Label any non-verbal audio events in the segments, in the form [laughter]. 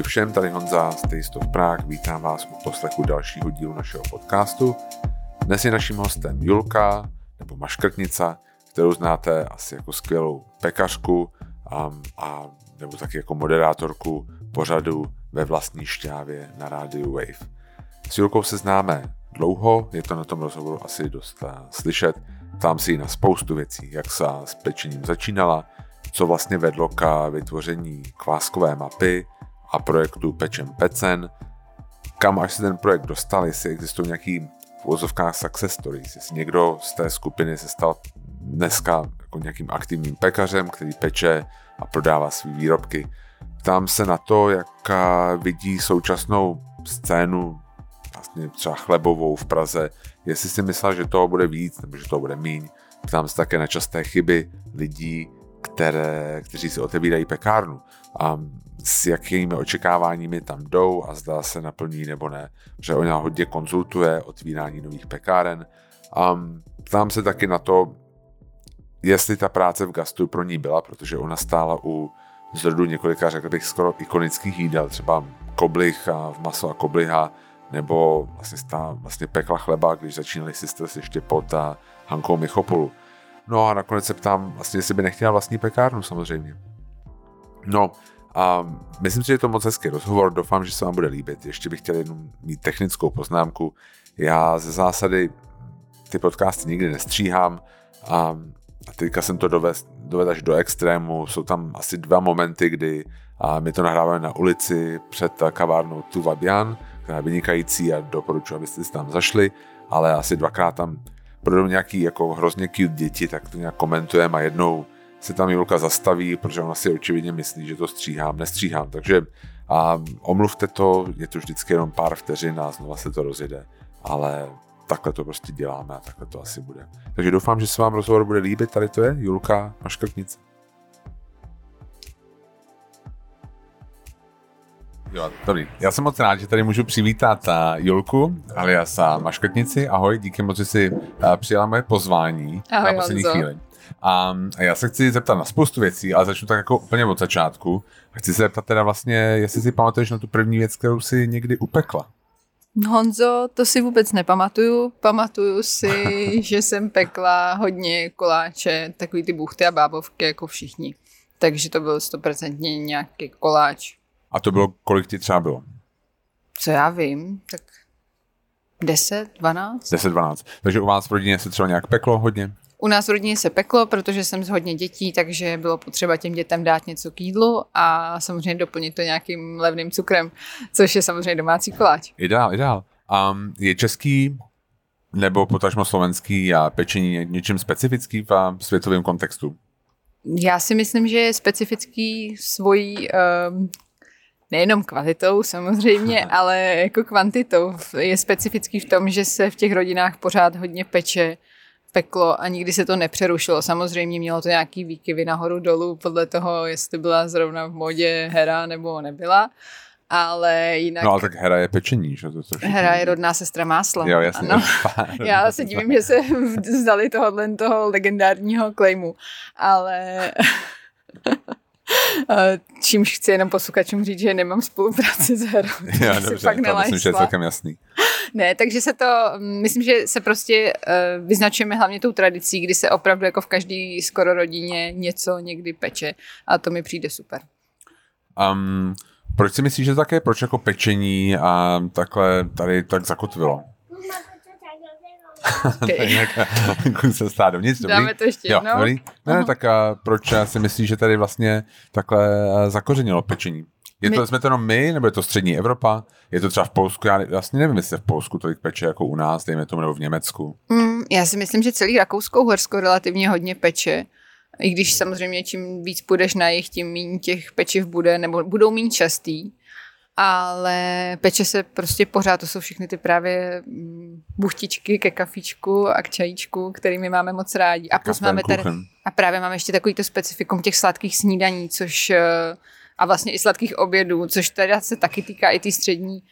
Ahoj všem, tady Honza z Taste of Prague, vítám vás u poslechu dalšího dílu našeho podcastu. Dnes je naším hostem Julka, nebo Maškrtnica, kterou znáte asi jako skvělou pekařku a, a nebo taky jako moderátorku pořadu ve vlastní šťávě na rádiu Wave. S Julkou se známe dlouho, je to na tom rozhovoru asi dost slyšet. Tam si na spoustu věcí, jak se s pečením začínala, co vlastně vedlo k vytvoření kváskové mapy a projektu Pečem Pecen, kam až se ten projekt dostal, jestli existují nějaký v úvozovkách success stories, jestli někdo z té skupiny se stal dneska jako nějakým aktivním pekařem, který peče a prodává své výrobky. Ptám se na to, jak vidí současnou scénu vlastně třeba chlebovou v Praze, jestli si myslel, že toho bude víc nebo že toho bude míň. Ptám se také na časté chyby lidí, které, kteří si otevírají pekárnu a s jakými očekáváními tam jdou a zda se naplní nebo ne. Protože ona hodně konzultuje otvírání nových pekáren. A ptám se taky na to, jestli ta práce v gastu pro ní byla, protože ona stála u zrodu několika, řekl bych, skoro ikonických jídel, třeba koblich a v maso a kobliha, nebo vlastně, stá, vlastně pekla chleba, když začínali Sisters ještě pod a Hankou Michopolu. No a nakonec se ptám, vlastně, jestli by nechtěla vlastní pekárnu samozřejmě. No, a myslím si, že je to moc hezký rozhovor, doufám, že se vám bude líbit. Ještě bych chtěl jenom mít technickou poznámku. Já ze zásady ty podcasty nikdy nestříhám a, teďka jsem to dovez, dovedl až do extrému. Jsou tam asi dva momenty, kdy a my to nahráváme na ulici před kavárnou Tu Vabian, která je vynikající a doporučuji, abyste si tam zašli, ale asi dvakrát tam pro nějaký jako hrozně cute děti, tak to nějak komentujeme a jednou se tam Julka zastaví, protože ona si očividně myslí, že to stříhám, nestříhám. Takže a omluvte to, je to vždycky jenom pár vteřin a znova se to rozjede. Ale takhle to prostě děláme a takhle to asi bude. Takže doufám, že se vám rozhovor bude líbit. Tady to je Julka Maškrtnice. Jo, dobrý. Já jsem moc rád, že tady můžu přivítat uh, Julku alias Maškrtnici. Ahoj, díky moc, že jsi uh, přijala moje pozvání Ahoj, na poslední Honzo. chvíli. A, já se chci zeptat na spoustu věcí, ale začnu tak jako úplně od začátku. Chci se zeptat teda vlastně, jestli si pamatuješ na tu první věc, kterou si někdy upekla. Honzo, to si vůbec nepamatuju. Pamatuju si, [laughs] že jsem pekla hodně koláče, takový ty buchty a bábovky jako všichni. Takže to byl stoprocentně nějaký koláč. A to bylo, kolik ti třeba bylo? Co já vím, tak 10, 12? 10-12. Takže u vás v rodině se třeba nějak peklo hodně? U nás v rodině se peklo, protože jsem z hodně dětí, takže bylo potřeba těm dětem dát něco k jídlu a samozřejmě doplnit to nějakým levným cukrem, což je samozřejmě domácí koláč. Ideál, ideál. Um, je český nebo potažmo slovenský a pečení ně- něčím specifický v světovém kontextu? Já si myslím, že je specifický svojí um, nejenom kvalitou samozřejmě, [laughs] ale jako kvantitou. Je specifický v tom, že se v těch rodinách pořád hodně peče, peklo a nikdy se to nepřerušilo. Samozřejmě mělo to nějaký výkyvy nahoru dolů podle toho, jestli byla zrovna v modě hera nebo nebyla. Ale jinak No ale tak hera je pečení, že to, všichni hera je rodná sestra másla. Jo, jasně. Ano. [laughs] Já se divím, že se vzdali tohohle toho legendárního claimu, ale [laughs] čímž chci jenom posluchačům říct, že nemám spolupráci s herou. Já, takže si dobře, fakt to myslím, že je celkem jasný. Ne, takže se to, myslím, že se prostě uh, vyznačujeme hlavně tou tradicí, kdy se opravdu jako v každý skoro rodině něco někdy peče a to mi přijde super. Um, proč si myslíš, že také, proč jako pečení a takhle tady tak zakotvilo? Okay. Tak [laughs] se stát dovnitř, dobrý? Dáme to ještě Jo, dobrý? Ne, Aha. tak a proč si myslíš, že tady vlastně takhle a, zakořenilo pečení? Je to, My- jsme to jenom my, nebo je to střední Evropa? Je to třeba v Polsku? Já vlastně nevím, jestli v Polsku tolik peče jako u nás, dejme tomu, nebo v Německu. Mm, já si myslím, že celý Rakousko-Horsko relativně hodně peče. I když samozřejmě čím víc půjdeš na jich, tím méně těch pečiv bude, nebo budou méně častý. Ale peče se prostě pořád, to jsou všechny ty právě mm, buchtičky ke kafičku a k čajíčku, kterými máme moc rádi. A plus máme tady, a právě máme ještě takový to specifikum těch sladkých snídaní, což eh, a vlastně i sladkých obědů, což teda se taky týká i té střední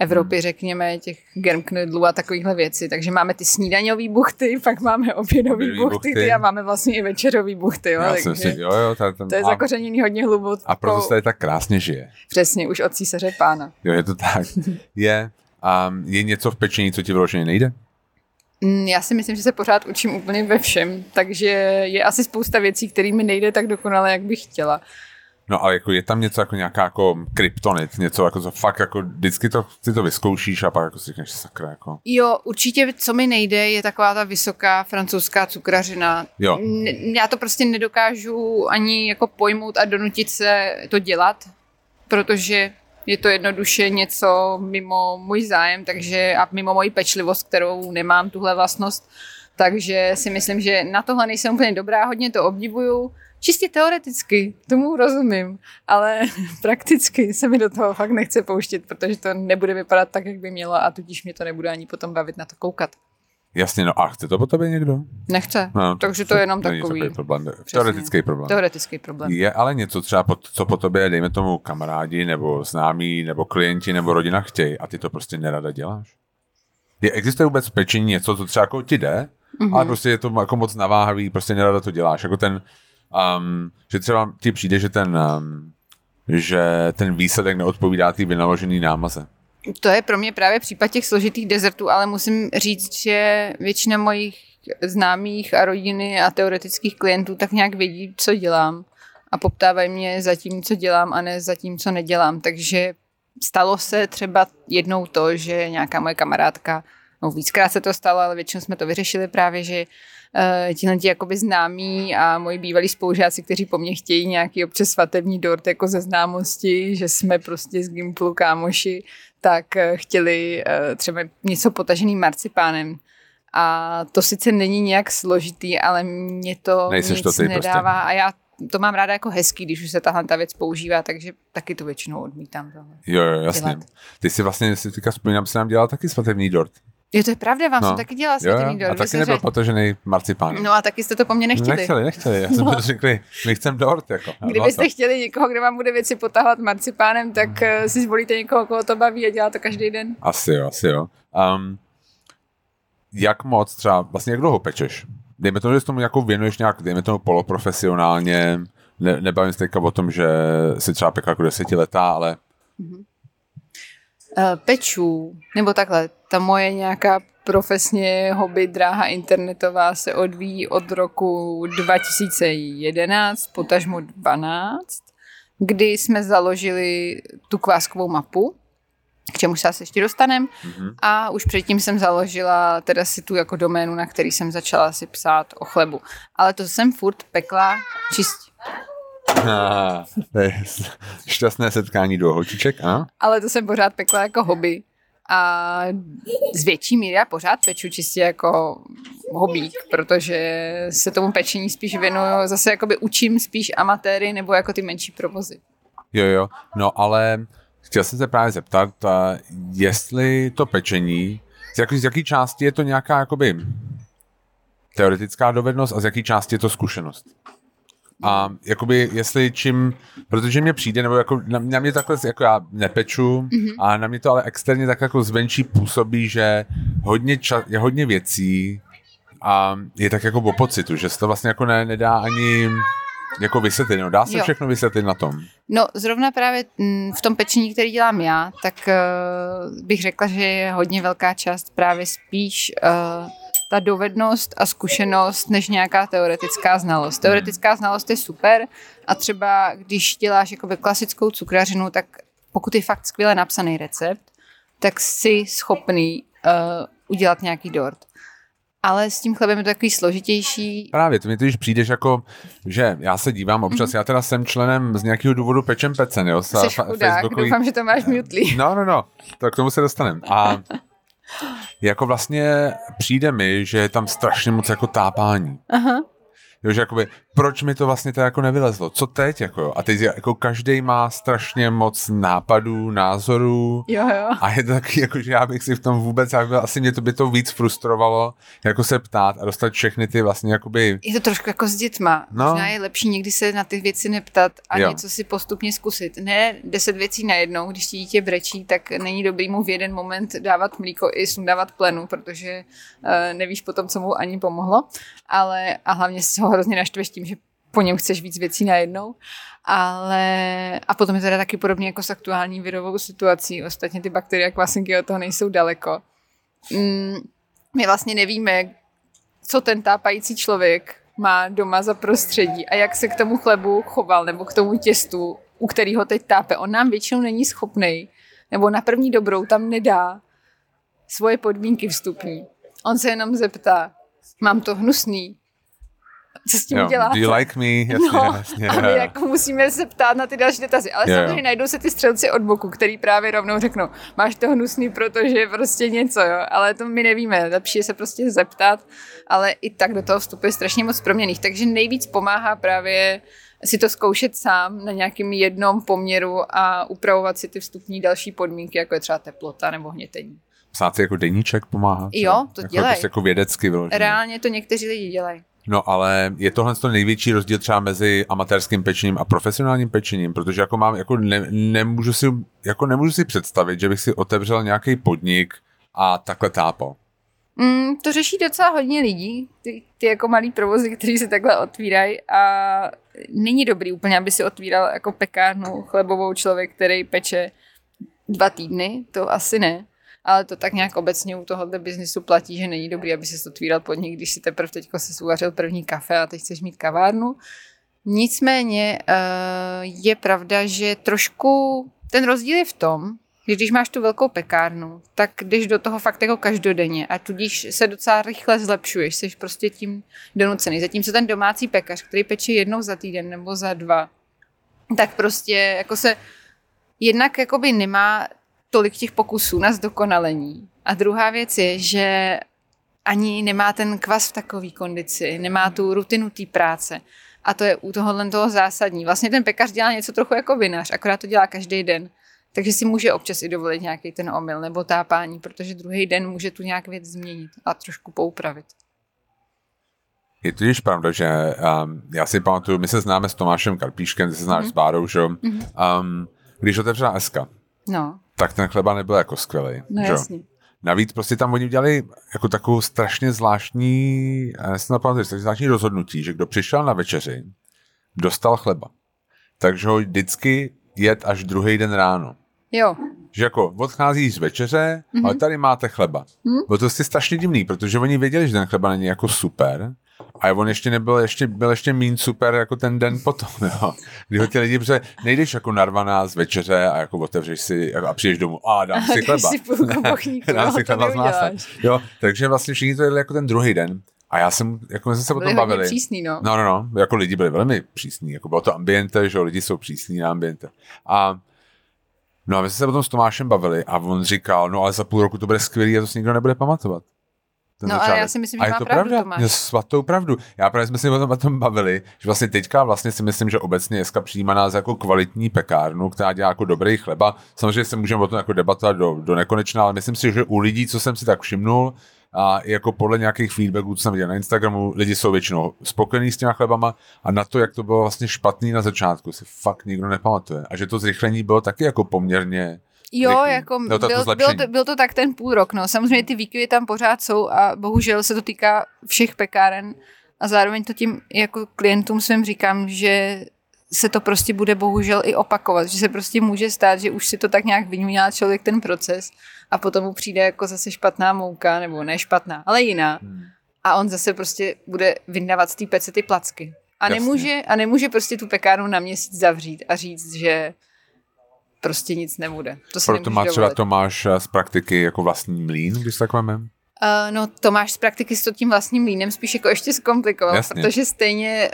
Evropy, řekněme, těch germknudlů a takovýchhle věcí. Takže máme ty snídaňové buchty, pak máme obědové buchty, buchty a máme vlastně i večerové buchty. Jo, Já takže jsem si, jo, jo, ta, ta, to je zakořeněný hodně hluboko. a proto se tady tak krásně žije. Přesně, už od císaře pána. Jo, je to tak. [laughs] Je, um, je něco v pečení, co ti vyloženě nejde? Mm, Já si myslím, že se pořád učím úplně ve všem, takže je asi spousta věcí, kterými nejde tak dokonale, jak bych chtěla. No ale jako je tam něco jako nějaká jako kryptonit, něco jako co fakt jako vždycky to, ty to vyzkoušíš a pak jako si řekneš sakra jako. Jo, určitě, co mi nejde, je taková ta vysoká francouzská cukrařina. Jo. N- já to prostě nedokážu ani jako pojmout a donutit se to dělat, protože je to jednoduše něco mimo můj zájem, takže a mimo moji pečlivost, kterou nemám tuhle vlastnost, takže si myslím, že na tohle nejsem úplně dobrá, hodně to obdivuju. Čistě teoreticky, tomu rozumím, ale [laughs] prakticky se mi do toho fakt nechce pouštět, protože to nebude vypadat tak, jak by mělo a tudíž mě to nebude ani potom bavit na to koukat. Jasně, no a chce to po tobě někdo? Nechce, No, takže to je jenom není takový problém, teoretický problém. teoretický problém. Je ale něco třeba, po, co po tobě, dejme tomu kamarádi, nebo známí, nebo klienti, nebo rodina chtějí a ty to prostě nerada děláš? Je, existuje vůbec v pečení něco, co třeba jako ti jde, mm-hmm. ale prostě je to jako moc naváhavý, prostě nerada to děláš. Jako ten, um, že třeba ti přijde, že ten, um, že ten výsledek neodpovídá té vynaložený námaze. To je pro mě právě případ těch složitých dezertů, ale musím říct, že většina mojich známých a rodiny a teoretických klientů tak nějak vědí, co dělám a poptávají mě za tím, co dělám a ne za tím, co nedělám. Takže stalo se třeba jednou to, že nějaká moje kamarádka, no víckrát se to stalo, ale většinou jsme to vyřešili právě, že tihle ti jakoby známí a moji bývalí spolužáci, kteří po mně chtějí nějaký občas svatební dort jako ze známosti, že jsme prostě z Gimplu kámoši, tak eh, chtěli uh, třeba něco potažený marcipánem. A to sice není nějak složitý, ale mě to Nejseš nic to ty nedává prostě. a já to mám ráda jako hezký, když už se tahle ta věc používá, takže taky to většinou odmítám. Jo, jo, jasně. Dělat. Ty si vlastně, si teďka vzpomínám, si nám dělal taky svatební dort. Jo, to je pravda, vám No. jsem taky dělala světelný dort. a taky nebyl řekl- potažený marcipán. No a taky jste to po mně nechtěli. Nechtěli, nechtěli. Já jsem No. řekli, my chceme dort. Jako. Kdybyste to. chtěli někoho, kdo vám bude věci potahovat marcipánem, tak eh, si zvolíte někoho, koho to baví a dělá to každý den. Asi jo, asi jo. Um, jak moc třeba, vlastně jak dlouho pečeš? Dejme tomu, že tomu jako věnuješ nějak, dejme tomu poloprofesionálně, ne, nebavím se teďka o tom, že si třeba pekla jako desetiletá, ale Uh, peču, nebo takhle, ta moje nějaká profesně hobby dráha internetová se odvíjí od roku 2011, potažmo 12, kdy jsme založili tu kváskovou mapu, k čemu se asi ještě dostanem. Mm-hmm. A už předtím jsem založila teda si tu jako doménu, na který jsem začala si psát o chlebu. Ale to jsem furt pekla čistě. Ah, [laughs] to je šťastné setkání dvou holčiček, ano? ale to jsem pořád pekla jako hobby. A z větší míry já pořád peču čistě jako hobík, protože se tomu pečení spíš věnuju, zase jakoby učím spíš amatéry nebo jako ty menší provozy. Jo, jo, no ale chtěl jsem se právě zeptat, a jestli to pečení, z jaký, z jaký části je to nějaká jakoby teoretická dovednost a z jaký části je to zkušenost? A jakoby, jestli čím, protože mě přijde, nebo jako na, na mě takhle, jako já nepeču, mm-hmm. a na mě to ale externě tak jako zvenčí působí, že hodně, ča, je hodně věcí a je tak jako o pocitu, že se to vlastně jako ne, nedá ani jako vysvětlit, no dá se Jo. všechno vysvětlit na tom. No zrovna právě mm, v tom pečení, který dělám já, tak uh, bych řekla, že je hodně velká část právě spíš uh, ta dovednost a zkušenost, než nějaká teoretická znalost. Teoretická znalost je super a třeba když děláš jakoby klasickou cukrařinu, tak pokud je fakt skvěle napsaný recept, tak jsi schopný uh, udělat nějaký dort. Ale s tím chlebem je to takový složitější. Právě, to mi totiž přijdeš jako, že já se dívám občas, mm-hmm. já teda jsem členem z nějakého důvodu Pečem Pecen, jo, Jsi fa- chudák, facebookový- doufám, že to máš mutlý. No, no, no, to k tomu se dostaneme. A [laughs] jako vlastně přijde mi, že je tam strašně moc jako tápání. Aha. Jo, že jakoby, proč mi to vlastně to jako nevylezlo? Co teď? Jako, jo? A teď jako každý má strašně moc nápadů, názorů. Jo, jo. A je to taky, jako, že já bych si v tom vůbec, já byl, asi mě to by to víc frustrovalo, jako se ptát a dostat všechny ty vlastně jakoby... Je to trošku jako s dětma. No. Možná je lepší někdy se na ty věci neptat a jo. něco si postupně zkusit. Ne deset věcí najednou, když ti dítě brečí, tak není dobrý mu v jeden moment dávat mlíko i sundávat plenu, protože uh, nevíš potom, co mu ani pomohlo. Ale a hlavně se ho hrozně naštveš tím, po něm chceš víc věcí najednou. Ale a potom je teda taky podobně jako s aktuální virovou situací. Ostatně ty bakterie a kvasinky od toho nejsou daleko. Mm, my vlastně nevíme, co ten tápající člověk má doma za prostředí a jak se k tomu chlebu choval nebo k tomu těstu, u kterého teď tápe. On nám většinou není schopný, nebo na první dobrou tam nedá svoje podmínky vstupní. On se jenom zeptá, mám to hnusný, co s tím jo, Do you like me? [laughs] Jasně, no, jasně. A my jako musíme se ptát na ty další dotazy. Ale jo. samozřejmě najdou se ty střelci od boku, který právě rovnou řeknou, máš to hnusný, protože prostě něco, jo. Ale to my nevíme, lepší je se prostě zeptat, ale i tak do toho vstupuje strašně moc proměných. Takže nejvíc pomáhá právě si to zkoušet sám na nějakým jednom poměru a upravovat si ty vstupní další podmínky, jako je třeba teplota nebo hnětení. Psát si jako deníček pomáhá? Jo, to jako. Prostě jako vědecky vyloženě. Reálně to někteří lidi dělají. No ale je tohle to největší rozdíl třeba mezi amatérským pečením a profesionálním pečením, protože jako mám, jako ne, nemůžu si, jako nemůžu si představit, že bych si otevřel nějaký podnik a takhle tápal. Mm, to řeší docela hodně lidí, ty, ty jako malý provozy, kteří se takhle otvírají a není dobrý úplně, aby si otvíral jako pekárnu chlebovou člověk, který peče dva týdny, to asi ne. Ale to tak nějak obecně u tohohle biznisu platí, že není dobrý, aby se otvíral podnik, když si teprve teďko se uvařil první kafe a teď chceš mít kavárnu. Nicméně eh, je pravda, že trošku ten rozdíl je v tom, že když máš tu velkou pekárnu, tak jdeš do toho fakt jako každodenně a tudíž se docela rychle zlepšuješ, jsi prostě tím donucený. Zatímco ten domácí pekař, který peče jednou za týden nebo za dva, tak prostě jako se jednak jakoby nemá tolik těch pokusů na zdokonalení. A druhá věc je, že ani nemá ten kvas v takové kondici, nemá tu rutinu té práce. A to je u tohohle toho zásadní. Vlastně ten pekař dělá něco trochu jako vinař, akorát to dělá každý den. Takže si může občas i dovolit nějaký ten omyl nebo tápání, protože druhý den může tu nějak věc změnit a trošku poupravit. Je to již pravda, že um, já si pamatuju, my se známe s Tomášem Karpíškem, ty se znáš mm-hmm. s Bárou, že jo? Um, když otevřela SK, No, tak ten chleba nebyl jako skvělý. no že jasně. Navíc prostě tam oni udělali jako takovou strašně zvláštní, já si napamatuju, strašně zvláštní rozhodnutí, že kdo přišel na večeři, dostal chleba. Takže ho vždycky jet až druhý den ráno. Jo, Že jako odchází z večeře, mm-hmm. ale tady máte chleba. Mm-hmm. Bylo to prostě strašně divný, protože oni věděli, že ten chleba není jako super, a on ještě nebyl, ještě, byl ještě mín super jako ten den potom, [laughs] jo. Kdy ho ti lidi, protože nejdeš jako narvaná z večeře a jako otevřeš si a přijdeš domů a dám si chleba. si [laughs] bochníku, dám no, si chleba neuděláš. Jo, takže vlastně všichni to jedli jako ten druhý den. A já jsem, jako my jsme se o tom bavili. přísný, no. No, no, no, jako lidi byli velmi přísní, jako bylo to ambiente, že jo, lidi jsou přísní na ambiente. A no a my jsme se potom s Tomášem bavili a on říkal, no ale za půl roku to bude skvělý a to si nikdo nebude pamatovat. Ten No, ale začátek. já si myslím, A že je má to pravdu, pravda, Tomáš. svatou pravdu. Já právě jsme si o tom, o tom bavili, že vlastně teďka vlastně si myslím, že obecně dneska přijímá nás jako kvalitní pekárnu, která dělá jako dobrý chleba. Samozřejmě se můžeme o tom jako debatovat do, do nekonečna, ale myslím si, že u lidí, co jsem si tak všimnul, a i jako podle nějakých feedbacků, co jsem viděl na Instagramu, lidi jsou většinou spokojení s těma chlebama a na to, jak to bylo vlastně špatný na začátku, si fakt nikdo nepamatuje. A že to zrychlení bylo taky jako poměrně Jo, jako No, to- to byl, byl, to, byl to tak ten půl rok, no. Samozřejmě ty výkyvy tam pořád jsou a bohužel se to týká všech pekáren a zároveň to tím jako klientům svým říkám, že se to prostě bude bohužel i opakovat, že se prostě může stát, že už si to tak nějak vyňuňá člověk ten proces a potom mu přijde jako zase špatná mouka, nebo ne špatná, ale jiná. Hmm. A on zase prostě bude vyndávat z té pece ty placky. A Jasně. nemůže, a nemůže prostě tu pekárnu na měsíc zavřít a říct, že prostě nic nebude. To Proto má třeba dovolit. Tomáš eh, z praktiky jako vlastní mlín, když tak máme. Uh, no to máš z praktiky s tím vlastním mlínem spíš jako ještě zkomplikoval, Jasně. protože stejně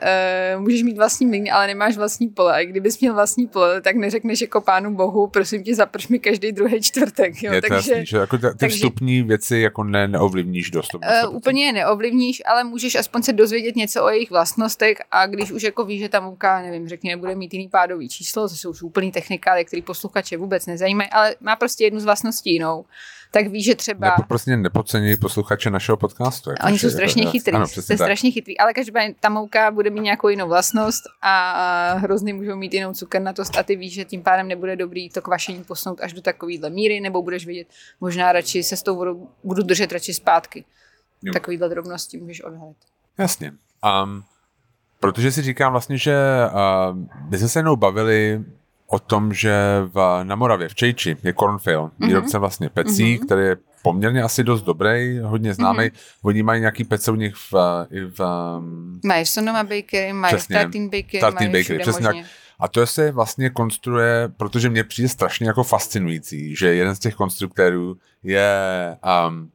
uh, můžeš mít vlastní mlín, ale nemáš vlastní pole. A kdybys měl vlastní pole, tak neřekneš jako pánu bohu, prosím tě, zaprš mi každý druhý čtvrtek. Jo? Je to takže, jasný, že jako ty takže, vstupní věci jako ne, neovlivníš dost. Uh, úplně je neovlivníš, ale můžeš aspoň se dozvědět něco o jejich vlastnostech a když už jako víš, že ta mouka, nevím, řekni, nebude mít jiný pádový číslo, to jsou úplný technikály, který posluchače vůbec nezajímají, ale má prostě jednu z vlastností jinou tak ví, že třeba... Nepo, prostě nepodceňují posluchače našeho podcastu. Jako Oni jsou strašně chytrý, ano, jsou strašně chytrý, ale každopádně ta mouka bude mít nějakou jinou vlastnost a hrozně můžou mít jinou cukernatost a ty víš, že tím pádem nebude dobrý to kvašení posunout až do takovýhle míry, nebo budeš vidět, možná radši se s tou vodou budu držet radši zpátky. Jo. Takovýhle drobnosti můžeš odhalit. Jasně. Um, protože si říkám vlastně, že uh, my jsme se jednou bavili o tom, že v, na Moravě, v Čejči, je Cornfield, mm-hmm. výrobce vlastně pecí, mm-hmm. který je poměrně asi dost dobrý, hodně známý. Mm-hmm. Oni mají nějaký pece u nich v, i v... Um, mají Sonoma Bakery, mají Starting Bakery, Starting mají Bakery, přesně tak. A to se vlastně konstruuje, protože mně přijde strašně jako fascinující, že jeden z těch konstruktérů je um,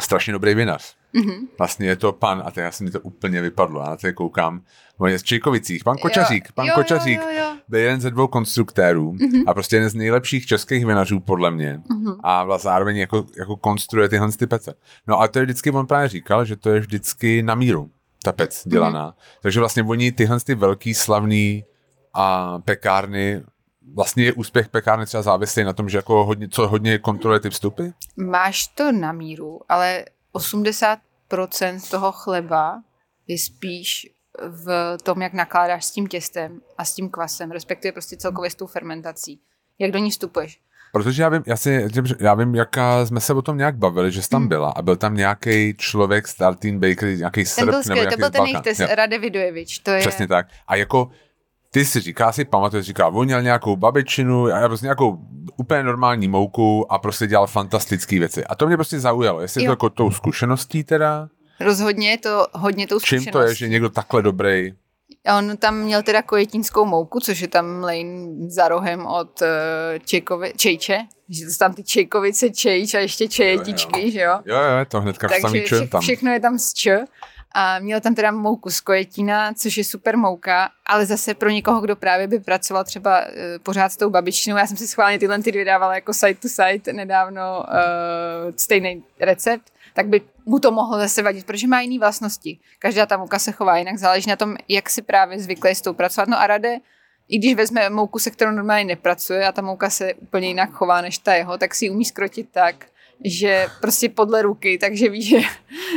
strašně dobrý vinař. Mm-hmm. Vlastně je to pan, a teď já jsem mi to úplně vypadlo, já na to koukám, on je z Čejkovicích, pan Kočařík, pan jo, Kočařík jo, jo, jo. byl jeden ze dvou konstruktérů mm-hmm. a prostě jeden z nejlepších českých vinařů podle mě mm-hmm. a vlastně zároveň jako, jako konstruuje tyhle ty pece. No a to je vždycky, on právě říkal, že to je vždycky na míru, ta pec dělaná. Mm-hmm. Takže vlastně oni tyhle ty velký slavný a pekárny vlastně je úspěch pekárny třeba závislý na tom, že jako hodně, co hodně kontroluje ty vstupy? Máš to na míru, ale 80% toho chleba je spíš v tom, jak nakládáš s tím těstem a s tím kvasem, respektive prostě celkově s tou fermentací. Jak do ní vstupuješ. Protože já vím, já, si, já vím, jaká jsme se o tom nějak bavili, že jsi tam hmm. byla a byl tam nějaký člověk z Tartin Bakery, nějaký Srb ten byl nebo to byl ten jejich test, Rade Vidojevič. To je... Přesně tak. A jako ty si říká, si pamatuješ, říká, on měl nějakou babičinu, já prostě nějakou úplně normální mouku a prostě dělal fantastické věci. A to mě prostě zaujalo, jestli jo. to jako tou zkušeností teda. Rozhodně je to hodně tou zkušeností. Čím to je, že někdo takhle dobrý On tam měl teda kojetínskou mouku, což je tam lane za rohem od uh, Čejkovi, Čejče, že to tam ty Čejkovice, Čejč a ještě Čejetičky, jo, jo. že jo? Jo, jo, to hnedka Takže vše, tam. všechno je tam z Č. A měl tam teda mouku z kojetína, což je super mouka, ale zase pro někoho, kdo právě by pracoval třeba uh, pořád s tou babičnou, já jsem si schválně tyhle ty dvě dávala jako side to side nedávno uh, stejný recept, tak by mu to mohlo zase vadit, protože má jiné vlastnosti. Každá ta mouka se chová jinak, záleží na tom, jak si právě zvyklý s tou pracovat. No a rade, i když vezme mouku, se kterou normálně nepracuje a ta mouka se úplně jinak chová než ta jeho, tak si ji umí skrotit tak, že prostě podle ruky, takže ví, že,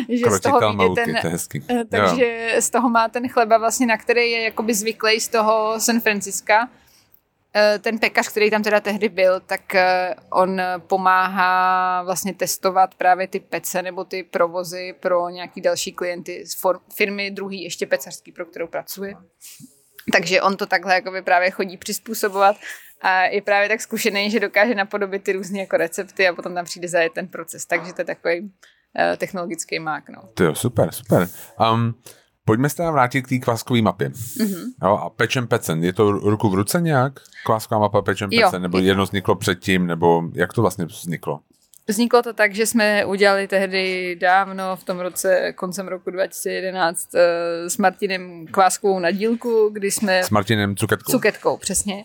že z toho mouky, ten, to hezky. Eh, takže jo. z toho má ten chleba vlastně, na který je jakoby zvyklý z toho San Francisca, eh, ten pekař, který tam teda tehdy byl, tak eh, on pomáhá vlastně testovat právě ty pece nebo ty provozy pro nějaký další klienty z firmy druhý ještě pecařský, pro kterou pracuje. Takže on to takhle jakoby právě chodí přizpůsobovat a je právě tak zkušený, že dokáže napodobit ty různé jako recepty a potom tam přijde zajet ten proces. Takže to je takový uh, technologický mák. No. To je super, super. Um, Pojďme se teda vrátit k té kváskové mapě. Mm-hmm. Jo, a pečem pecen, je to ruku v ruce nějak? Kvásková mapa pečem pecen, nebo jedno vzniklo předtím, nebo jak to vlastně vzniklo? Vzniklo to tak, že jsme udělali tehdy dávno, v tom roce, koncem roku 2011, eh, s Martinem Kváskovou nadílku, kdy jsme... S Martinem Cuketkou. Cuketkou, přesně.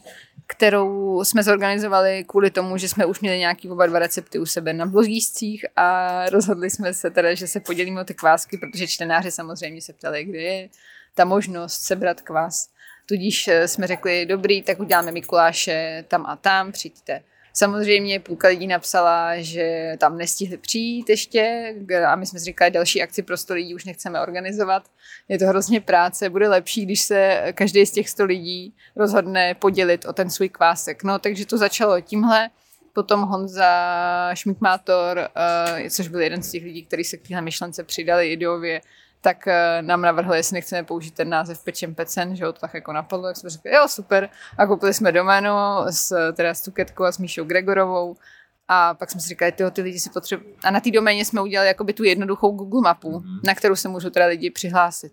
Kterou jsme zorganizovali kvůli tomu, že jsme už měli nějaký oba dva recepty u sebe na blogíscích a rozhodli jsme se teda, že se podělíme o ty kvásky, protože čtenáři samozřejmě se ptali, kde je ta možnost sebrat kvás. Tudíž eh, jsme řekli, dobrý, tak uděláme Mikuláše tam a tam, přijďte. Samozřejmě půlka lidí napsala, že tam nestihli přijít ještě a my jsme si říkali, další akci pro 100 lidí už nechceme organizovat. Je to hrozně práce, bude lepší, když se každý z těch 100 lidí rozhodne podělit o ten svůj kvásek. No, takže to začalo tímhle. Potom Honza Šmikmátor, eh, což byl jeden z těch lidí, kteří se k téhle myšlence přidali ideově, tak uh, nám navrhli, jestli nechceme použít ten název Pečem Pecen, že jo, to tak jako napadlo, tak jsme řekli, jo, super. A koupili jsme doménu s, teda s Tuketkou a s Míšou Gregorovou. A pak jsme si říkali, tyjo, ty lidi si potřebují. A na té doméně jsme udělali jakoby tu jednoduchou Google mapu, mm-hmm. na kterou se můžou teda lidi přihlásit.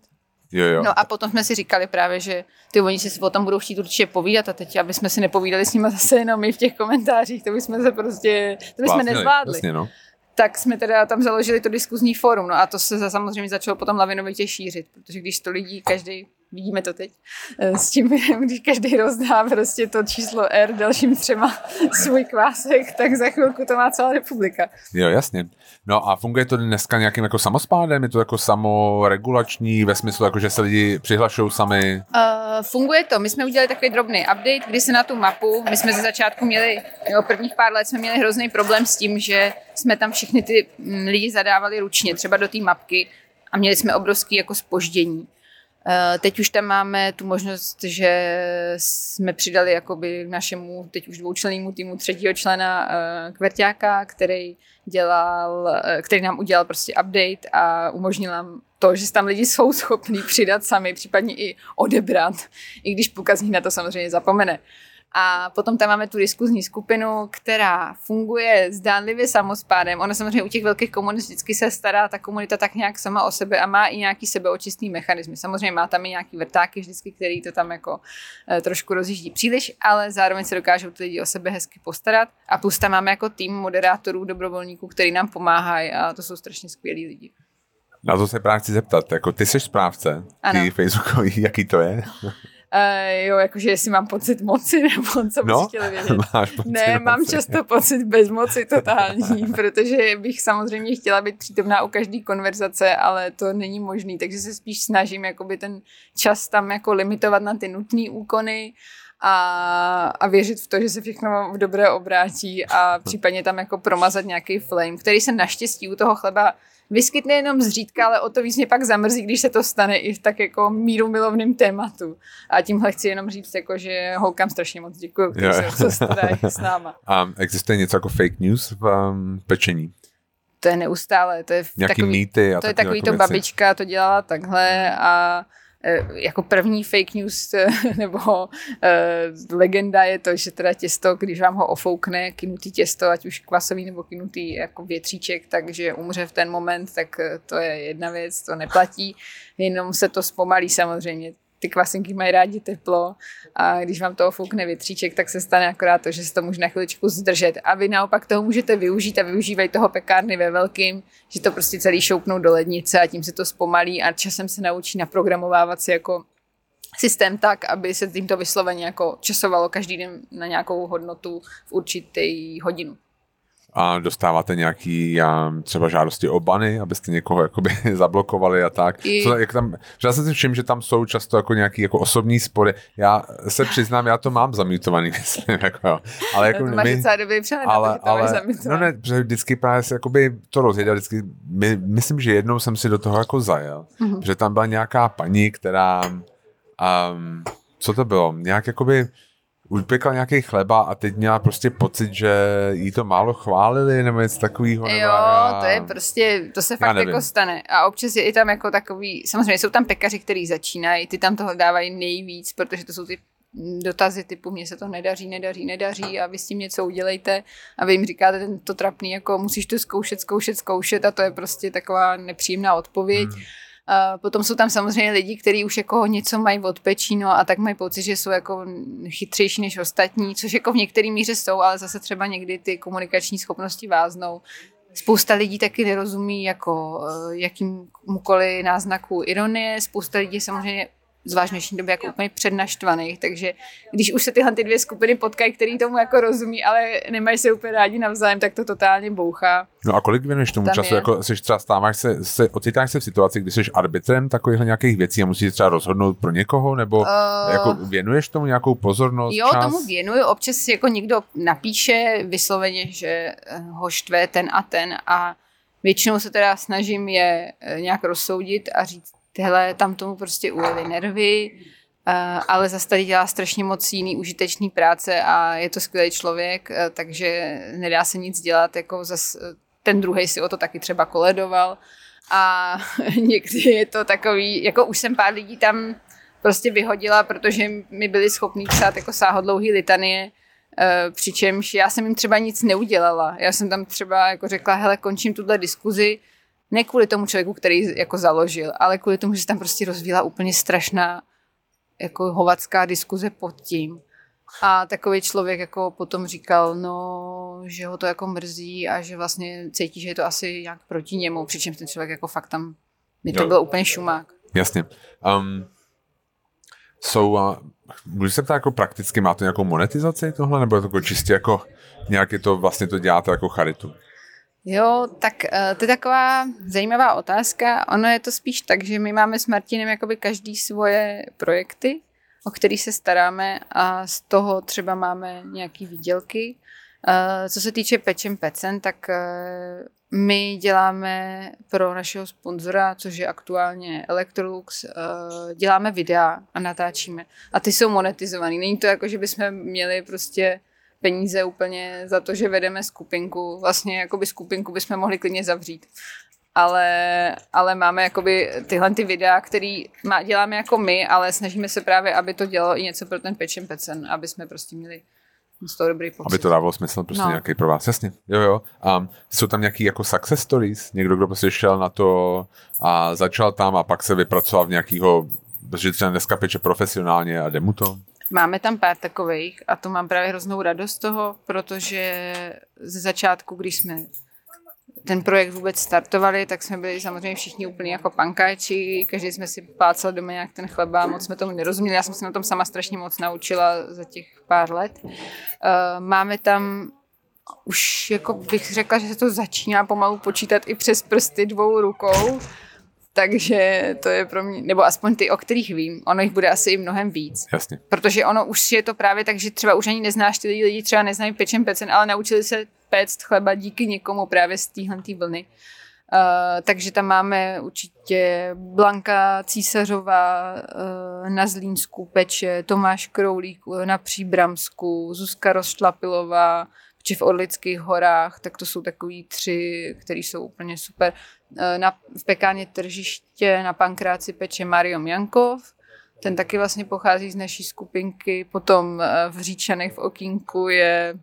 Jo, jo. No a potom jsme si říkali právě, že ty oni si o tom budou chtít určitě povídat a teď, aby jsme si nepovídali s nimi [laughs] zase jenom my v těch komentářích, to bychom se prostě, to bychom nezvládli. Jasně, no. Tak jsme teda tam založili to diskuzní fórum, no a to se samozřejmě začalo potom lavinovitě šířit, protože když to lidí, každý vidíme to teď, eh, s tím, [laughs] když každý rozdá prostě to číslo R dalším třema [laughs] svůj kvásek, tak za chvilku to má celá republika. Jo, jasně. No a funguje to dneska nějakým jako samospádem? Je to jako samoregulační ve smyslu, jako že se lidi přihlašují sami? Uh, funguje to. My jsme udělali takový drobný update, kdy se na tu mapu, my jsme ze začátku měli, jo, prvních pár let jsme měli hrozný problém s tím, že jsme tam všechny ty mm, lidi zadávali ručně, třeba do té mapky a měli jsme obrovský jako spoždění. Eh, teď už tam máme tu možnost, že jsme přidali jakoby k našemu teď už dvoučlennému týmu třetího člena eh, Kverťáka, který dělal, eh, který nám udělal prostě update a umožnil nám to, že tam lidi jsou schopní přidat sami, případně i odebrat, i když nich na to samozřejmě zapomene. A potom tam máme tu diskuzní skupinu, která funguje zdánlivě samospádem. Ona samozřejmě u těch velkých komunit vždycky se stará ta komunita tak nějak sama o sebe a má i nějaký sebeočistný mechanismy. Samozřejmě má tam i nějaký vrtáky vždycky, který to tam jako e, trošku rozjíždí příliš, ale zároveň se dokážou ty lidi o sebe hezky postarat. A plus tam máme jako tým moderátorů, dobrovolníků, který nám pomáhají a to jsou strašně skvělí lidi. Na to se právě chci zeptat, jako ty jsi správce, ty Facebookový, jaký to je? Uh, jo, jakože jestli mám pocit moci, [laughs] nebo co no, bys chtěl vědět. Máš pocit ne, moci. mám často pocit bezmoci totální, [laughs] protože bych samozřejmě chtěla být přítomná u každé konverzace, ale to není možný, takže se spíš snažím jakoby ten čas tam jako limitovat na ty nutné úkony a, a věřit v to, že se všechno v dobré obrátí a případně tam jako promazat nějaký flame, který se naštěstí u toho chleba vyskytne jenom zřídka, ale o to víc mě pak zamrzí, když se to stane i v tak jako míru milovným tématu. A tímhle chci jenom říct, jako, že holkám strašně moc děkuji, kteří se starají s náma. [laughs] A existuje něco jako fake news v um, pečení? To je neustále, to je Nějaký takový, mýty a to je takový to věci. babička to dělala takhle a jako první fake news [laughs] nebo e, legenda je to, že teda těsto, když vám ho ofoukne, kynutý těsto, ať už kvasový nebo kynutý jako větříček, takže umře v ten moment, tak to je jedna věc, to neplatí, jenom se to zpomalí samozřejmě ty kvasinky mají rádi teplo a když vám to foukne větříček, tak se stane akorát to, že se to může na chviličku zdržet. A vy naopak toho můžete využít a využívají toho pekárny ve velkým, že to prostě celý šoupnou do lednice a tím se to zpomalí a časem se naučí naprogramovávat si jako systém tak, aby se tímto vysloveně jako časovalo každý den na nějakou hodnotu v určitý hodinu a dostáváte nějaký um, třeba žádosti o bany, abyste někoho jakoby [laughs] zablokovali a tak. I... Co, jak tam, že já se si všim, že tam jsou často jako nějaký jako osobní spory. Já se přiznám, já to mám zamítovaný, [laughs] myslím, jako jo. Ale jako to máš my, docela dobrý přehled, ale, to ale, no ne, protože vždycky právě se jakoby to rozjede, vždycky, my, myslím, že jednou jsem si do toho jako zajel, mm-hmm. že tam byla nějaká paní, která, um, co to bylo, nějak jakoby, upekla nějaký chleba a teď měla prostě pocit, že jí to málo chválili nebo něco takového. Jo, já... to je prostě, to se fakt jako stane. A občas je i tam jako takový, samozřejmě jsou tam pekaři, kteří začínají, ty tam toho dávají nejvíc, protože to jsou ty dotazy typu mně se to nedaří, nedaří, nedaří a vy s tím něco udělejte a vy jim říkáte tento trapný, jako musíš to zkoušet, zkoušet, zkoušet a to je prostě taková nepříjemná odpověď. Hmm. Uh, potom jsou tam samozřejmě lidi, kteří už jako něco mají od pečí, no a tak mají pocit, že jsou jako chytřejší než ostatní, což jako v některé míře jsou, ale zase třeba někdy ty komunikační schopnosti váznou. Spousta lidí taky nerozumí jako uh, jakýmkoliv náznaku ironie, spousta lidí samozřejmě zvlášť v dnešní době jako úplně přednaštvaných, takže když už se tyhle ty dvě skupiny potkají, který tomu jako rozumí, ale nemají se úplně rádi navzájem, tak to totálně bouchá. No a kolik věnuješ tomu Tam času, je. jako jsi třeba stáváš se, se, ocitáš se v situaci, kdy jsi arbitrem takových nějakých věcí a musíš třeba rozhodnout pro někoho, nebo uh, jako věnuješ tomu nějakou pozornost? Jo, čas? tomu věnuju, občas jako někdo napíše vysloveně, že ho štve ten a ten a většinou se teda snažím je eh, nějak rozsoudit a říct, tyhle, tam tomu prostě ujeli nervy, uh, ale zase tady dělá strašně moc jiný užitečný práce a je to skvělý člověk, uh, takže nedá se nic dělat, jako zas, uh, ten druhý si o to taky třeba koledoval a [laughs] někdy je to takový, jako už jsem pár lidí tam prostě vyhodila, protože mi byli schopní psát jako sáhodlouhý litanie, přičemž já jsem jim třeba nic neudělala. Já jsem tam třeba jako řekla, hele, končím tuhle diskuzi, ne kvůli tomu člověku, který jako založil, ale kvůli tomu, že se tam prostě rozvíjela úplně strašná jako hovacká diskuze pod tím. A takový člověk jako potom říkal, no že ho to jako mrzí a že vlastně cítí, že je to asi nějak proti němu, přičemž ten člověk jako fakt tam, mi to jo. bylo úplně šumák. Jasně. Um, jsou, uh, můžu se ptát jako prakticky, má to nějakou monetizaci tohle, nebo je to jako čistě jako nějak je to, vlastně to děláte jako charitu? Jo, tak uh, to je taková zajímavá otázka. Ono je to spíš tak, že my máme s Martinem jakoby každý svoje projekty, o který se staráme a z toho třeba máme nějaký výdělky. Uh, co se týče Pečem Pecen, tak uh, my děláme pro našeho sponzora, což je aktuálně Electrolux, děláme videa a natáčíme. A ty jsou monetizovaný. Není to jako, že bychom měli prostě peníze úplně za to, že vedeme skupinku. Vlastně jakoby skupinku bychom mohli klidně zavřít. Ale, ale máme jakoby tyhle ty videa, které děláme jako my, ale snažíme se právě, aby to dělalo i něco pro ten pečem pecen, aby jsme prostě měli z toho dobrý pocit. Aby to dávalo smysl prostě no. nějaký pro vás, jasně. Jo, jo. A jsou tam nějaký jako success stories? Někdo, kdo prostě šel na to a začal tam a pak se vypracoval v nějakýho, že třeba dneska peče profesionálně a jde mu to? Máme tam pár takových a to mám právě hroznou radost z toho, protože ze začátku, když jsme ten projekt vůbec startovali, tak jsme byli samozřejmě všichni úplně jako pankáči, každý jsme si plácal doma nějak ten chleba, moc jsme tomu nerozuměli, já jsem se na tom sama strašně moc naučila za těch pár let. Uh, máme tam už jako bych řekla, že se to začíná pomalu počítat i přes prsty dvou rukou, takže to je pro mě, nebo aspoň ty, o kterých vím, ono jich bude asi i mnohem víc. Jasně. Protože ono už je to právě tak, že třeba už ani neznáš ty lidi, třeba neznají pečen pecen, ale naučili se péct chleba díky někomu právě z téhle vlny. Uh, takže tam máme určitě Blanka Císařová uh, na Zlínsku peče, Tomáš Kroulík na Příbramsku, Zuzka Rozšlapilová, či v Orlických horách, tak to jsou takový tři, které jsou úplně super. Eh, na, v pekárně tržiště na Pankráci peče Mario Jankov, ten taky vlastně pochází z naší skupinky. Potom eh, v Říčanech v Okínku je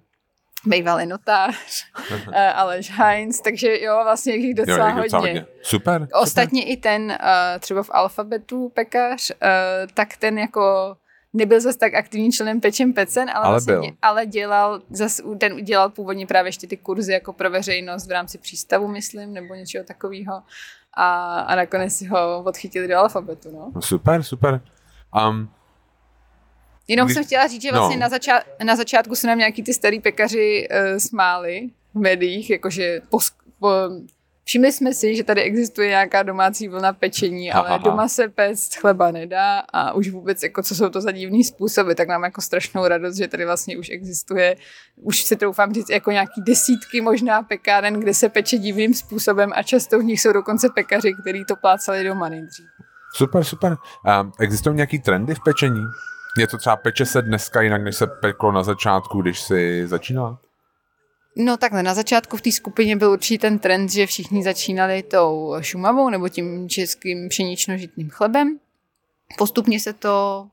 bývalý notář, [laughs] eh, Aleš Heinz, takže jo, vlastně jich docela, jo, docela hodně. hodně. Super. Ostatně super. i ten třeba v Alfabetu pekař, tak ten jako nebyl zase tak aktivní členem Pečem Pecen, ale, ale, vlastně, byl. ale dělal, zas, ten udělal původně právě ještě ty kurzy jako pro veřejnost v rámci přístavu, myslím, nebo něčeho takového. A, a nakonec si ho odchytili do alfabetu, no. no super, super. Um, Jenom když... jsem chtěla říct, že vlastně no. na, začát, na začátku se nám nějaký ty starý pekaři uh, smáli v médiích, jakože po, po, Všimli jsme si, že tady existuje nějaká domácí vlna pečení, ale Aha. doma se péct chleba nedá a už vůbec, jako co jsou to za divný způsoby, tak mám jako strašnou radost, že tady vlastně už existuje, už si troufám říct, jako nějaký desítky možná pekáren, kde se peče divným způsobem a často v nich jsou dokonce pekaři, kteří to plácali doma nejdřív. Super, super. A existují nějaký trendy v pečení? Je to třeba peče se dneska jinak, než se peklo na začátku, když si začínala? No takhle, na začátku v té skupině byl určitý ten trend, že všichni začínali tou šumavou nebo tím českým pšenično-žitným chlebem. Postupně se to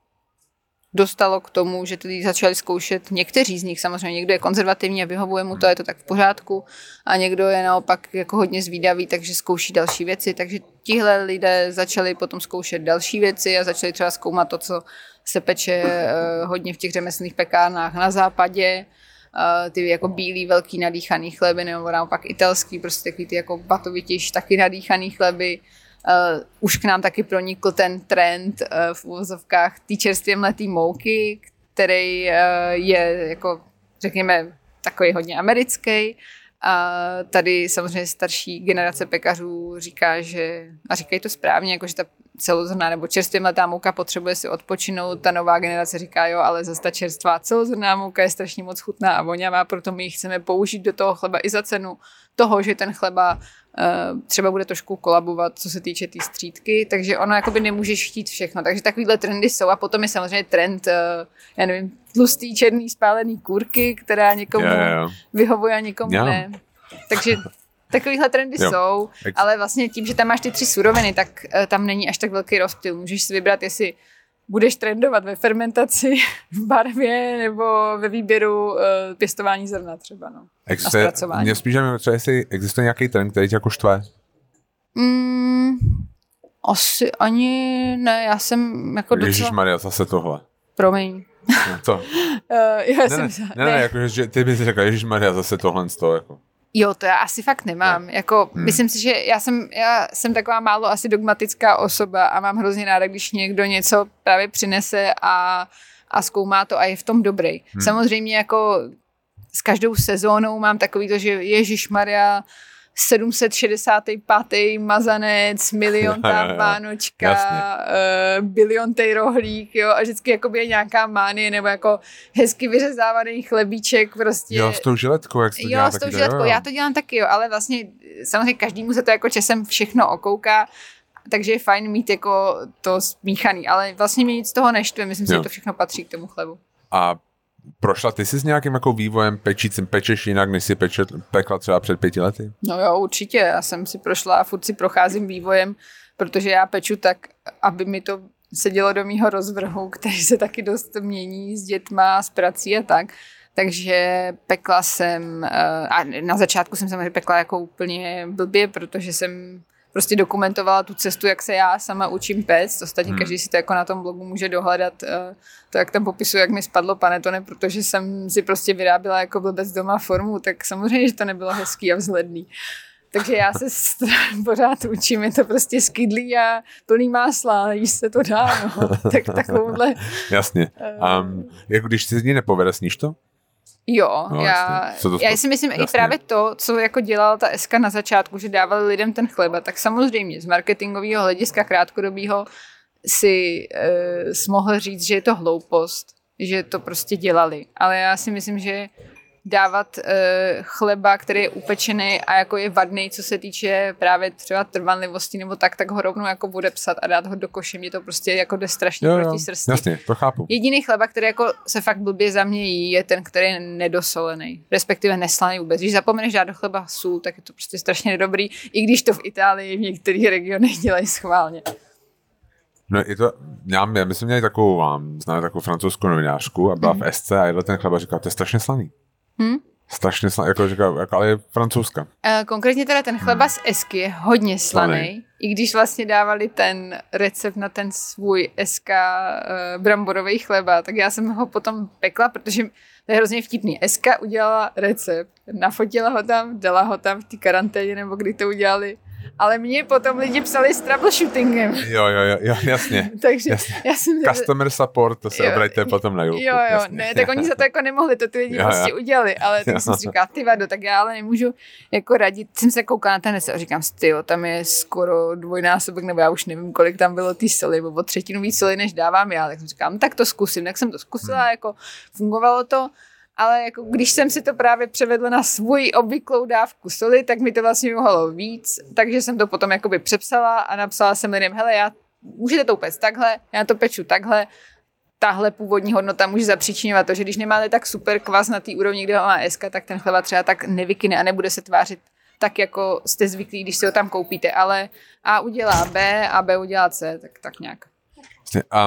dostalo k tomu, že tedy začali zkoušet někteří z nich, samozřejmě někdo je konzervativní a vyhovuje mu to, je to tak v pořádku a někdo je naopak jako hodně zvídavý, takže zkouší další věci, takže tihle lidé začali potom zkoušet další věci a začali třeba zkoumat to, co se peče eh, hodně v těch řemeslných pekárnách na západě, ty jako bílý, velký nadýchaný chleby, nebo naopak italský, prostě takový ty jako batovitější, taky nadýchaný chleby. Uh, už k nám taky pronikl ten trend uh, v uvozovkách té čerstvě mletý mouky, který uh, je jako, řekněme, takový hodně americký. A tady samozřejmě starší generace pekařů říká, že, a říkají to správně, jako že ta celozrná nebo čerstvě mletá mouka potřebuje si odpočinout. Ta nová generace říká, jo, ale zase ta čerstvá celozrná mouka je strašně moc chutná a voňavá, proto my ji chceme použít do toho chleba i za cenu toho, že ten chleba uh, třeba bude trošku kolabovat, co se týče té tý střídky, takže ono jakoby nemůžeš chtít všechno. Takže takovýhle trendy jsou a potom je samozřejmě trend, uh, já nevím, tlustý, černý, spálený kůrky, která někomu yeah, yeah. vyhovuje a někomu yeah. ne. Takže Takovýhle trendy jo. jsou, ale vlastně tím, že tam máš ty tři suroviny, tak uh, tam není až tak velký rozptyl. Můžeš si vybrat, jestli budeš trendovat ve fermentaci, [laughs] v barvě nebo ve výběru uh, pěstování zrna třeba. No, Existuje, mě spíš třeba, jestli existuje nějaký trend, který tě jako štve? Mm, asi ani ne, já jsem jako docela... Maria, zase tohle. Promiň. No, to. Uh, [laughs] já Ne, jsem ne, myslela- ne, ne, jako, že ty bys řekla, Ježíš Maria, zase tohle z toho, jako. Jo, to já asi fakt nemám. Jako, Hmm. Myslím si, že já jsem, já jsem taková málo asi dogmatická osoba a mám hrozně ráda, když někdo něco právě přinese a, a zkoumá to a je v tom dobrý. Hmm. Samozřejmě jako s každou sezónou mám takový to, že Ježíš Maria 765. mazanec, miliontá [laughs] Jo, jo, jo. vánočka, Jasně. uh, biliontej rohlík, jo, a vždycky jakoby je nějaká mánie, nebo jako hezky vyřezávaný chlebíček, prostě. Jo, s tou žiletkou, jak se to Jo, dělá s tou žiletkou, jo, jo. já to dělám taky, jo, ale vlastně samozřejmě každému se to jako časem všechno okouká, takže je fajn mít jako to smíchaný, ale vlastně mi nic z toho neštve, myslím si, Jo. že to všechno patří k tomu chlebu. A prošla ty jsi s nějakým jako vývojem pečícím, pečeš jinak, než si peče, pekla třeba před pěti lety? No jo, určitě, já jsem si prošla a furt si procházím vývojem, protože já peču tak, aby mi to sedělo do mýho rozvrhu, který se taky dost mění s dětma, s prací a tak. Takže pekla jsem, eh, a na začátku jsem samozřejmě pekla jako úplně blbě, protože jsem prostě dokumentovala tu cestu, jak se já sama učím péct. Ostatně Hmm. každý si to jako na tom blogu může dohledat, eh, to, jak tam popisuju, jak mi spadlo panetone, protože jsem si prostě vyráběla jako blbec doma formu, tak samozřejmě, že to nebylo hezký a vzhledný. Takže já se [laughs] pořád učím, je to prostě skydlý a plný másla, jíst se to dá, no. [laughs] Tak takovouhle, Jasně. Um, jako když se ní nepovede, sníš to? Jo, No, já, jasně. Co to já si myslím i jasně. právě to, co jako dělala ta SK na začátku, že dávali lidem ten chleba, tak samozřejmě z marketingového hlediska krátkodobého si e, smohl říct, že je to hloupost, že to prostě dělali. Ale já si myslím, že dávat e, chleba, který je upečený a jako je vadný, co se týče právě třeba trvanlivosti nebo tak, tak ho rovnou jako odepsat a dát ho do koše. Mě to prostě jako jde strašně Jo, jo, proti srsti. jasně, to chápu. Jediný chleba, který jako se fakt blbě za mě jí, je ten, který je nedosolený, respektive neslaný vůbec. Když zapomeneš dát do chleba sůl, tak je to prostě strašně nedobrý, i když to v Itálii v některých regionech dělají schválně. No je to, já, my, jsme měli takovou, mám, známe takovou francouzskou novinářku a byla v SC a jedla ten chleba a říkala, to je strašně slaný. Hm? Strašně slaný, jako říkala, jako, ale je francouzska. Eh, Konkrétně teda ten chleba z Esky je hodně slaný, Slaný. i když vlastně dávali ten recept na ten svůj SK uh, bramborový chleba, tak já jsem ho potom pekla, protože to je hrozně vtipný. SK udělala recept, nafotila ho tam, dala ho tam v té karanténě, nebo kdy to udělali, ale mě potom lidi psali s troubleshootingem, Jo, jo, jo, jo jasně. [laughs] takže Jasně. já jsem... Customer support, to se Jo, obraťte potom na Julku. Jo, jo, jasně. ne, tak oni za to jako nemohli, to ty lidi Jo, jo. prostě udělali, ale tak [laughs] Jo. jsem si říkala, ty vado, tak já ale nemůžu jako radit, jsem se koukala na ten a říkám, ty tam je skoro dvojnásobek, nebo já už nevím, kolik tam bylo té soli, nebo o třetinu víc soli, než dávám já, tak jsem říkala, no, tak to zkusím, tak jsem to zkusila, Hmm. jako fungovalo to, ale jako když jsem si to právě převedla na svoji obvyklou dávku soli, tak mi to vlastně mohlo víc, takže jsem to potom jakoby přepsala a napsala jsem lidem, hele, já můžete to upéct takhle, já to peču takhle, tahle původní hodnota může zapříčinovat to, že když nemáte tak super kvas na té úrovni, kde ho má SK, tak ten chleba třeba tak nevykyne a nebude se tvářit tak, jako jste zvyklí, když si ho tam koupíte, ale A udělá B a B udělá C, tak, tak nějak.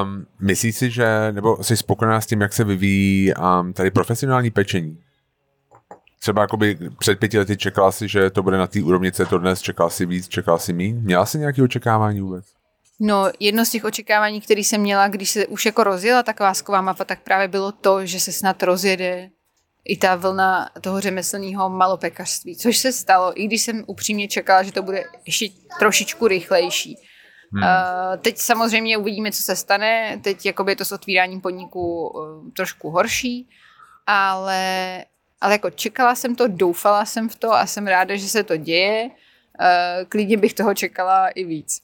Um, myslíš si, že, nebo jsi spokojená s tím, jak se vyvíjí um, tady profesionální pečení? Třeba jakoby před pěti lety čekala si, že to bude na té úrovni, co to dnes, čekala si víc, čekala si míň? Měla jsi nějaké očekávání vůbec? No, jedno z těch očekávání, které jsem měla, když se už jako rozjela ta kvásková mapa, tak právě bylo to, že se snad rozjede i ta vlna toho řemeslného malopekařství, což se stalo, i když jsem upřímně čekala, že to bude ještě trošičku rychlejší. Hmm. Uh, teď samozřejmě uvidíme, co se stane. Teď jakoby je to s otvíráním podniků uh, trošku horší, ale, ale jako čekala jsem to, doufala jsem v to a jsem ráda, že se to děje. Uh, klidně bych toho čekala i víc.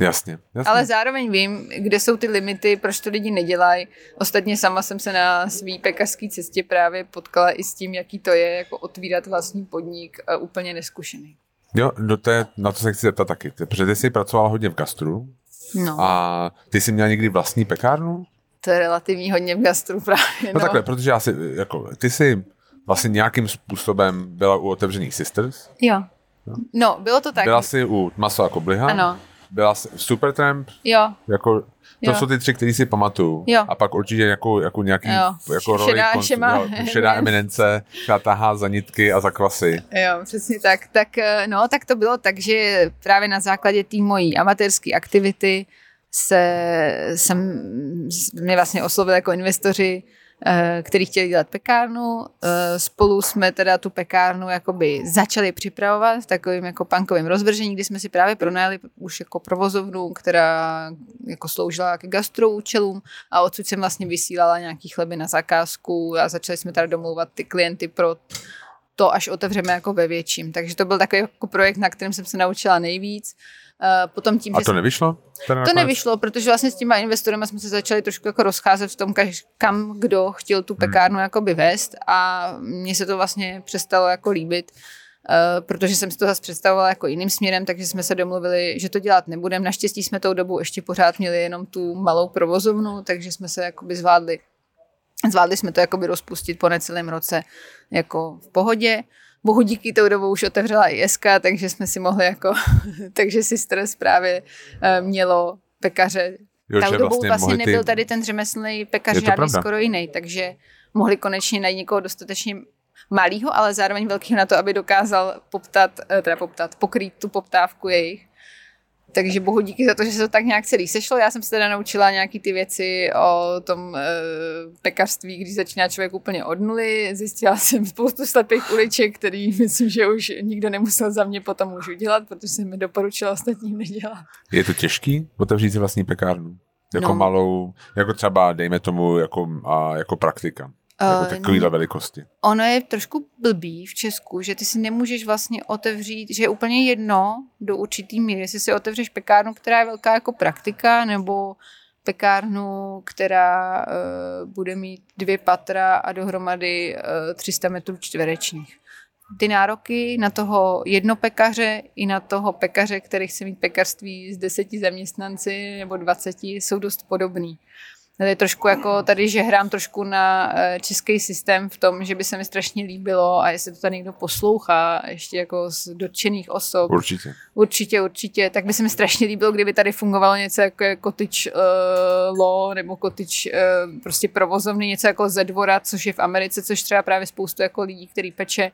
Jasně, jasně. Ale zároveň vím, kde jsou ty limity, proč to lidi nedělají. Ostatně sama jsem se na svý pekařské cestě právě potkala i s tím, jaký to je, jako otvírat vlastní podnik úplně neskušený. Jo, no to je, na to se chci zeptat taky. Protože ty jsi pracovala hodně v gastru No, a ty jsi měla někdy vlastní pekárnu? to je relativní hodně v gastru právě. No, No, takhle, protože já si, jako, ty jsi vlastně nějakým způsobem byla u otevřených Sisters, Jo. No, bylo to tak. byla jsi u Maso a Kobliha, Ano, byla jsi v Supertramp, jo, jako, to Jo. jsou ty tři, který si pamatuju. Jo. A pak určitě jako, jako nějaký Jo. jako roli, Šedá- konst- šemá jo, šedá eminence, která tahá za nitky a za kvasy. jo, přesně tak. Tak, eh, no, tak to bylo tak, že právě na základě té mojí amatérské aktivity se, jsem, mě vlastně oslovili jako investoři, který chtěli dělat pekárnu. Eh, spolu jsme teda tu pekárnu jakoby začali připravovat v takovým jako punkovým rozvržení, kdy jsme si právě pronajali už jako provozovnu, která jako sloužila k gastroúčelům a odsud jsem vlastně vysílala nějaký chleby na zakázku a začali jsme teda domlouvat ty klienty pro to, až otevřeme jako ve větším. Takže to byl takový jako projekt, na kterém jsem se naučila nejvíc. Potom tím, a to nevyšlo? To nevyšlo, protože vlastně s těma investory jsme se začali trošku jako rozcházet v tom, kam kdo chtěl tu hmm. pekárnu hmm. jakoby vést a mně se to vlastně přestalo jako líbit. Uh, protože jsem si to zase představovala jako jiným směrem, takže jsme se domluvili, že to dělat nebudeme. Naštěstí jsme tou dobu ještě pořád měli jenom tu malou provozovnu, takže jsme se jakoby zvládli Zvládli jsme to jakoby rozpustit po necelém roce jako v pohodě. Bohu díky tou dobou už otevřela i SK, takže jsme si mohli jako, [laughs] takže si stres právě eh, mělo pekaře. Jo, tou dobou vlastně, vlastně nebyl ty... tady ten řemeslný pekař žádný pravda. skoro jiný, takže mohli konečně najít někoho dostatečně malýho, ale zároveň velkého na to, aby dokázal poptat, eh, teda poptat, pokrýt tu poptávku jejich. Takže bohu díky za to, že se to tak nějak celý sešlo. Já jsem se teda naučila nějaký ty věci o tom e, pekařství, když začíná člověk úplně od nuly. Zjistila jsem spoustu slepých uliček, který [laughs] myslím, že už nikdo nemusel za mě potom už udělat, protože jsem mi doporučila ostatním nedělat. Je to těžký otevřít si vlastní pekárnu? Jako no. malou, jako třeba dejme tomu jako, a, jako praktika. Jako takovýhle velikosti. Ono je trošku blbý v Česku, že ty si nemůžeš vlastně otevřít, že je úplně jedno do určitý míry, jestli si otevřeš pekárnu, která je velká jako praktika, nebo pekárnu, která uh, bude mít dvě patra a dohromady uh, 300 metrů čtverečních. Ty nároky na toho jednopekaře i na toho pekaře, který chce mít pekařství s deseti zaměstnanci nebo dvaceti, jsou dost podobný. To je trošku jako tady, že hrám trošku na eh, český systém v tom, že by se mi strašně líbilo a jestli to tady někdo poslouchá, ještě jako z dotčených osob. Určitě. Určitě, určitě. Tak by se mi strašně líbilo, kdyby tady fungovalo něco jako cottage uh, law nebo cottage uh, prostě provozovny, něco jako ze dvora, což je v Americe, což třeba právě spoustu jako lidí, který peče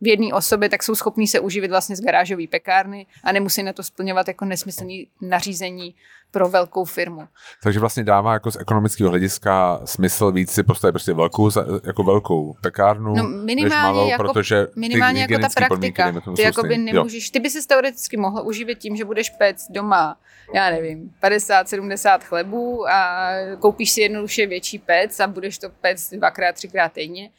v jedné osobě, tak jsou schopní se uživit vlastně z garážové pekárny a nemusí na to splňovat jako nesmyslné nařízení pro velkou firmu. Takže vlastně dává jako z ekonomického hlediska smysl víc si postavit prostě velkou, jako velkou pekárnu, no, minimálně než malou, jako, protože minimálně jako ta praktika. Ty jako by nemůžeš, ty by se teoreticky mohl uživit tím, že budeš pec doma, já nevím, 50-70 chlebů a koupíš si jednoduše větší pec a budeš to pec dvakrát, třikrát týdně,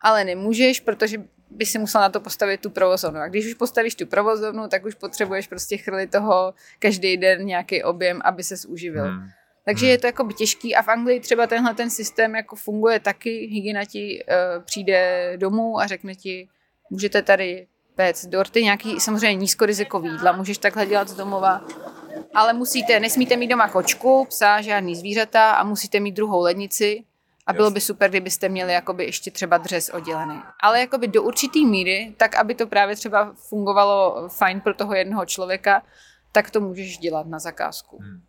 ale nemůžeš, protože by si musel na to postavit tu provozovnu. A když už postavíš tu provozovnu, tak už potřebuješ prostě chrlit toho každý den nějaký objem, aby se uživil. Hmm. Takže hmm. je to jako těžký a v Anglii třeba tenhle ten systém jako funguje taky. Hygiena ti uh, přijde domů a řekne ti, můžete tady péct dorty, nějaký samozřejmě nízkorizikový jídla, můžeš takhle dělat z domova, ale musíte, nesmíte mít doma kočku, psa, žádný zvířata a musíte mít druhou lednici, a bylo by super, kdybyste měli jakoby ještě třeba dřez oddělený. Ale jakoby do určitý míry, tak aby to právě třeba fungovalo fajn pro toho jednoho člověka, tak to můžeš dělat na zakázku. Hmm.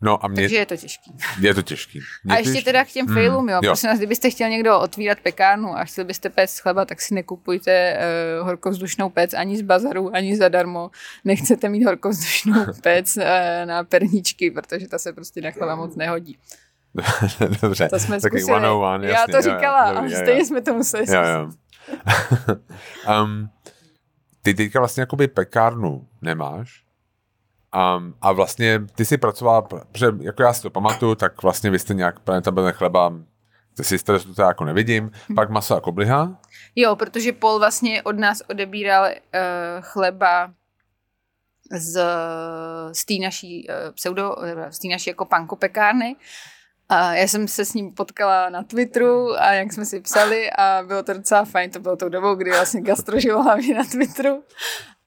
No a mě... Takže je to těžký. Je to těžký. Mě a ještě teda k těm hmm. failům, jo. jo. Prosím vás, kdybyste chtěl někdo otvírat pekárnu a chtěl byste péct chleba, tak si nekupujte uh, horkovzdušnou pec ani z bazaru, ani zadarmo. Nechcete mít horkovzdušnou [laughs] pec uh, na perničky, protože ta se prostě na chleba moc nehodí. [laughs] Dobře, to jsme taky zkusili. One, jasně, Já to říkala jo, jo, a stejně jo. jsme to museli jo, jo. [laughs] um, Ty teďka vlastně jakoby pekárnu nemáš um, a vlastně ty jsi pracovala, protože jako já si to pamatuju, tak vlastně vy jste nějak byl chleba ty si to jako nevidím. Hm. Pak maso a kobliha? Jo, protože Paul vlastně od nás odebíral uh, chleba z, z té naší uh, pseudo, z té naší jako panko pekárny a já jsem se s ním potkala na Twitteru a jak jsme si psali a bylo to docela fajn, to bylo tou dobou, kdy vlastně gastro žilo hlavně na Twitteru.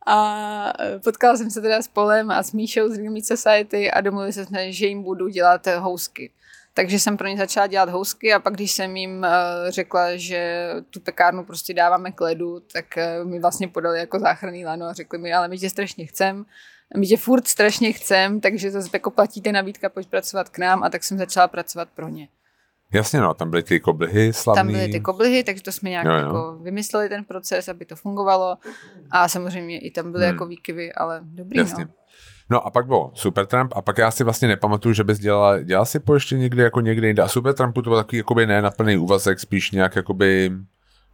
A potkala jsem se teda s Polem a s Míšou z Real Society a domluvili jsme, že jim budu dělat housky. Takže jsem pro ně začala dělat housky a pak, když jsem jim uh, řekla, že tu pekárnu prostě dáváme k ledu, tak uh, mi vlastně podali jako záchranný lano a řekli mi, ale my tě strašně chcem my tě furt strašně chcem, takže zase jako platíte nabídka, pojď pracovat k nám a tak jsem začala pracovat pro ně. Jasně, no, tam byly ty koblihy slavný. Tam byly ty koblihy, takže to jsme nějak jo, jo. jako vymysleli ten proces, aby to fungovalo a samozřejmě i tam byly hmm. jako výkyvy, ale dobrý, Jasně. no. No a pak bylo Supertramp a pak já si vlastně nepamatuju, že bys dělala, dělal si po ještě někdy jako někde jinde a Supertrampu to byl takový jakoby ne na plný úvazek, spíš nějak jakoby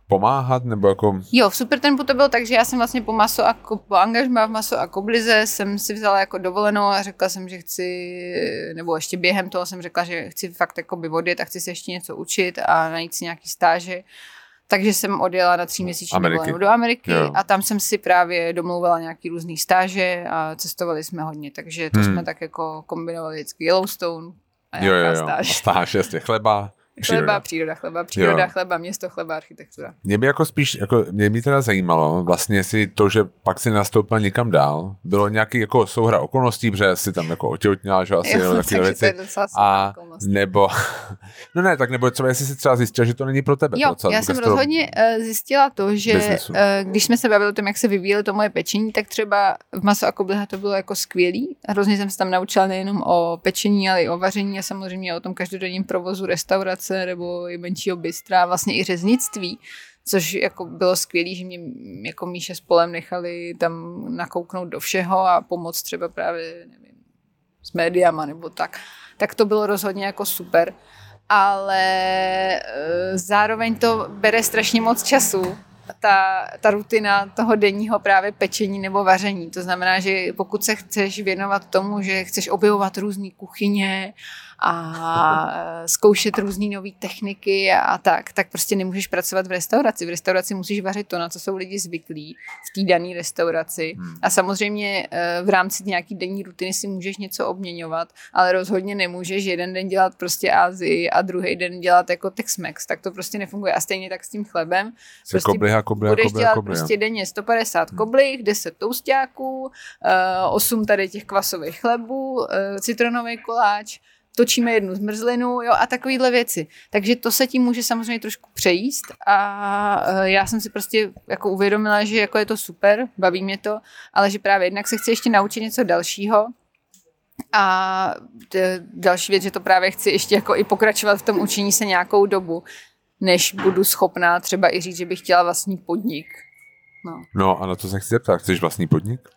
pomáhat, nebo jako... Jo, v Supertrampu to bylo tak, že já jsem vlastně po maso a ko, po angažmá v maso a koblize jsem si vzala jako dovolenou a řekla jsem, že chci, nebo ještě během toho jsem řekla, že chci fakt jako by odjet a chci se ještě něco učit a najít si nějaký stáže. Takže jsem odjela na tří měsíční dovolenou do Ameriky jo. a tam jsem si právě domlouvala nějaký různý stáže a cestovali jsme hodně, takže to hmm. jsme tak jako kombinovali vždycky Yellowstone a jo, jo, jo. stáž. Stáž, jasně, chleba, Příroda. Chleba, příroda, chleba, příroda, jo. chleba, město, chleba, architektura. Mě by jako spíš, jako, mě by teda zajímalo, vlastně jestli to, že pak si nastoupil někam dál, bylo nějaký jako souhra okolností, protože si tam jako otěhotněla, že asi [laughs] jo, takové věci. A nebo, [laughs] no ne, tak nebo třeba jestli si třeba zjistila, že to není pro tebe. Jo, já jsem rozhodně uh, zjistila to, že uh, když jsme se bavili o tom, jak se vyvíjelo to moje pečení, tak třeba v maso a kobliha to bylo jako skvělý. Hrozně jsem se tam naučila nejenom o pečení, ale i o vaření a samozřejmě o tom každodenním provozu restaurace restaurace nebo i menšího bystra, vlastně i řeznictví, což jako bylo skvělé, že mě jako Míše s Polem nechali tam nakouknout do všeho a pomoct třeba právě, nevím, s médiama nebo tak. Tak to bylo rozhodně jako super. Ale e, zároveň to bere strašně moc času, ta, ta rutina toho denního právě pečení nebo vaření. To znamená, že pokud se chceš věnovat tomu, že chceš objevovat různé kuchyně a zkoušet různé nové techniky a tak, tak prostě nemůžeš pracovat v restauraci. V restauraci musíš vařit to, na co jsou lidi zvyklí v té dané restauraci. Hmm. A samozřejmě eh, v rámci nějaký denní rutiny si můžeš něco obměňovat, ale rozhodně nemůžeš jeden den dělat prostě Ázii a druhý den dělat jako Tex-Mex. Tak to prostě nefunguje. A stejně tak s tím chlebem. Prostě kobliha, kobliha, budeš kobliha, dělat kobliha. prostě denně 150 hmm. koblih, 10 toustáků, 8 eh, tady těch kvasových chlebů, eh, citronový koláč, točíme jednu zmrzlinu jo, a takovéhle věci. Takže to se tím může samozřejmě trošku přejíst a e, já jsem si prostě jako uvědomila, že jako je to super, baví mě to, ale že právě jednak se chci ještě naučit něco dalšího, a další věc, že to právě chci ještě jako i pokračovat v tom učení se nějakou dobu, než budu schopná třeba i říct, že bych chtěla vlastní podnik. No, no a na to se chci zeptat, chceš vlastní podnik?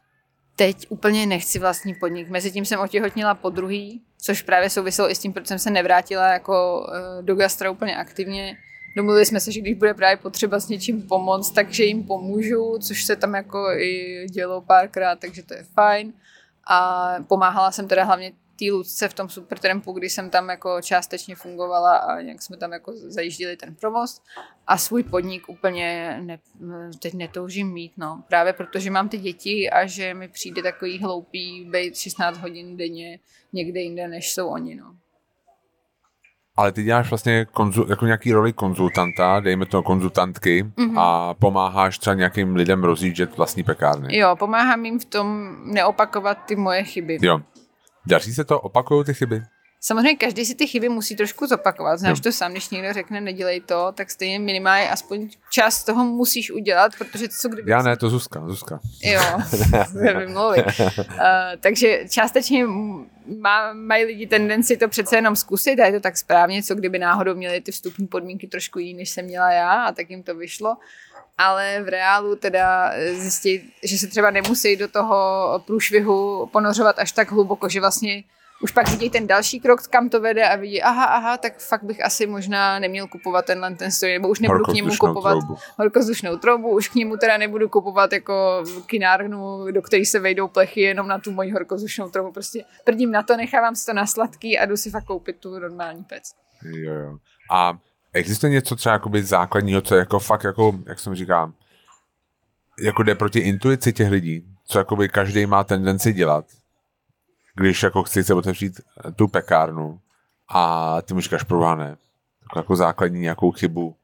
Teď úplně nechci vlastní podnik. Mezitím jsem otěhotnila po druhý, což právě souviselo i s tím, proč jsem se nevrátila jako eh, do gastra úplně aktivně. Domluvili jsme se, že když bude právě potřeba s něčím pomoct, takže jim pomůžu, což se tam jako i dělo párkrát, takže to je fajn. A pomáhala jsem teda hlavně té Lucce v tom Supertrampu, kdy jsem tam jako částečně fungovala a nějak jsme tam jako zajížděli ten provoz a svůj podnik úplně ne, teď netoužím mít, no. Právě protože mám ty děti a že mi přijde takový hloupý být 16 hodin denně někde jinde, než jsou oni, no. Ale ty děláš vlastně konzul, jako nějaký roli konzultanta, dejme to konzultantky mm-hmm. a pomáháš třeba nějakým lidem rozjíždět vlastní pekárny. Jo, pomáhám jim v tom neopakovat ty moje chyby. Jo. Daří se to? Opakují ty chyby? Samozřejmě každý si ty chyby musí trošku zopakovat. Znáš to sám, když někdo řekne nedělej to, tak stejně minimálně aspoň část toho musíš udělat, protože to co kdyby... Já ne, to Zuzka, Zuzka. Jo, [laughs] vymluvit. uh, takže částečně má, mají lidi tendenci to přece jenom zkusit a je to tak správně, co kdyby náhodou měli ty vstupní podmínky trošku jiný, než jsem měla já a tak jim to vyšlo ale v reálu teda zjistit, že se třeba nemusí do toho průšvihu ponořovat až tak hluboko, že vlastně už pak vidí ten další krok, kam to vede a vidí, aha, aha, tak fakt bych asi možná neměl kupovat tenhle ten stroj, nebo už nebudu k němu kupovat troubu. horkozdušnou troubu, už k němu teda nebudu kupovat jako kinárnu, do které se vejdou plechy jenom na tu moji horkozdušnou troubu. Prostě prdím na to, nechávám si to na sladký a jdu si fakt koupit tu normální pec. Jo, jo. A existuje něco třeba jakoby základního, co je jako fakt jako, jak jsem říkal, jako jde proti intuici těch lidí, co jakoby každý má tendenci dělat, když jako chci se otevřít tu pekárnu a ty mu říkáš prováne, jako, jako základní nějakou chybu,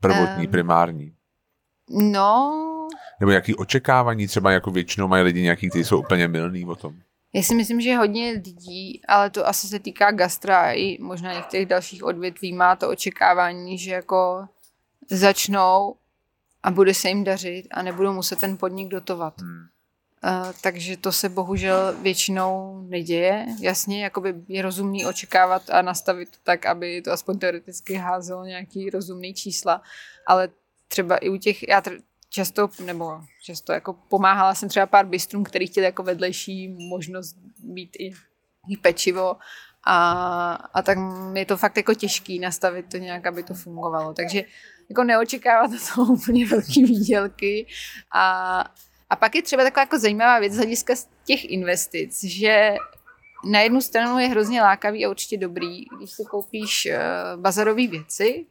prvotní, um, primární. No. Nebo nějaký očekávání, třeba jako většinou mají lidi nějaký, kteří jsou úplně milný o tom. Já si myslím, že hodně lidí, ale to asi se týká gastra a i možná některých dalších odvětví, má to očekávání, že jako začnou a bude se jim dařit a nebudou muset ten podnik dotovat. Hmm. Uh, takže to se bohužel většinou neděje. Jasně, jakoby je rozumný očekávat a nastavit to tak, aby to aspoň teoreticky házelo nějaký rozumný čísla, ale třeba i u těch, já často, nebo často jako pomáhala jsem třeba pár bistrům, který chtěli jako vedlejší možnost být i, i pečivo a, a tak je to fakt jako těžký nastavit to nějak, aby to fungovalo. Takže jako neočekávat to úplně velký výdělky a, a pak je třeba taková jako zajímavá věc z hlediska těch investic, že na jednu stranu je hrozně lákavý a určitě dobrý, když si koupíš uh, bazarové věci,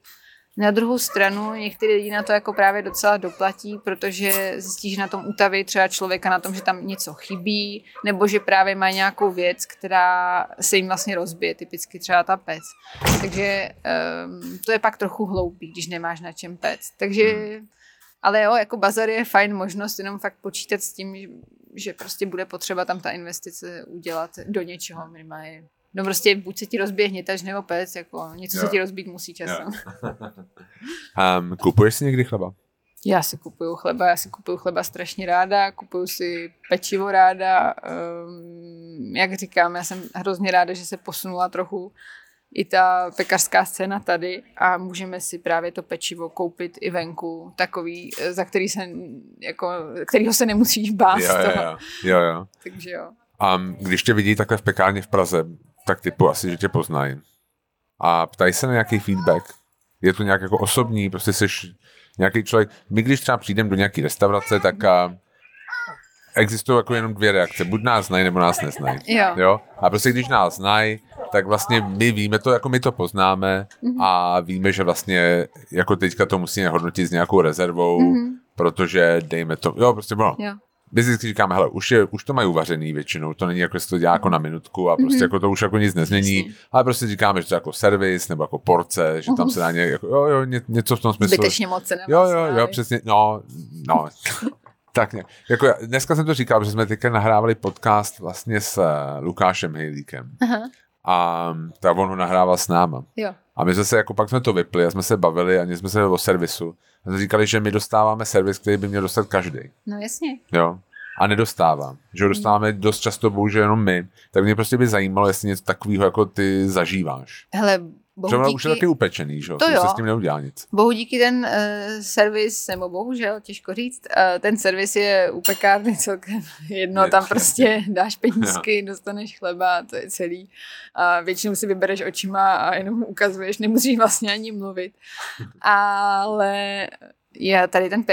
na druhou stranu některý lidi na to jako právě docela doplatí, protože zjistí, že na tom utaví třeba člověka na tom, že tam něco chybí, nebo že právě má nějakou věc, která se jim vlastně rozbije, typicky třeba ta pec. Takže um, to je pak trochu hloupý, když nemáš na čem pec. Takže, hmm. ale jo, jako bazar je fajn možnost jenom fakt počítat s tím, že, že prostě bude potřeba tam ta investice udělat do něčeho minimálně No prostě buď se ti rozbije hnětaž nebo pec, jako něco jo. se ti rozbít musí časem. um, [laughs] kupuješ si někdy chleba? Já si kupuju chleba, já si kupuju chleba strašně ráda, kupuju si pečivo ráda. Um, jak říkám, já jsem hrozně ráda, že se posunula trochu i ta pekařská scéna tady a můžeme si právě to pečivo koupit i venku, takový, za který se, jako, kterýho se nemusíš bát. Jo, jo, jo. jo, jo. Takže jo. A když tě vidí takhle v pekárně v Praze, tak typu asi, že tě poznají. A ptají se na nějaký feedback. Je to nějak jako osobní, prostě jsi nějaký člověk. My když třeba přijdeme do nějaké restaurace, tak a, existují jako jenom dvě reakce. Buď nás znají, nebo nás neznají. Jo. jo. A prostě když nás znají, tak vlastně my víme to, jako my to poznáme mm-hmm. a víme, že vlastně jako teďka to musíme hodnotit s nějakou rezervou, mm-hmm. protože dejme to, jo, prostě bylo. Jo vždycky říkáme, hele, už, je, už to mají uvařený většinou, to není jako, že to dělá jako na minutku a prostě mm-hmm. jako to už jako nic nezmění, ale prostě říkáme, že to je jako servis nebo jako porce, že tam se dá nějak, jako, jo, jo, ně, něco v tom smyslu. Zbytečně moc se Jo, jo, jo, přesně, no, no. [laughs] tak ne. Jako já, dneska jsem to říkal, že jsme teďka nahrávali podcast vlastně s uh, Lukášem Hejlíkem. Aha. A tak on ho nahrával s náma. Jo. A my jsme se jako pak jsme to vypli a jsme se bavili a jsme se o servisu. Říkali, že my dostáváme servis, který by měl dostat každý. No jasně. Jo a nedostává. Že ho dostáváme dost často bohužel jenom my. Tak mě prostě by zajímalo, jestli něco takového jako ty zažíváš. Hele, Bohu Třeba díky... už je taky upečený, že? To jo. se s tím neudělá nic. Bohu díky ten uh, servis, nebo bohužel, těžko říct, uh, ten servis je u pekárny celkem [laughs] jedno, je, tam prostě [laughs] dáš penízky, jo. dostaneš chleba, to je celý. A většinou si vybereš očima a jenom ukazuješ, nemusíš vlastně ani mluvit. [laughs] Ale já tady ten,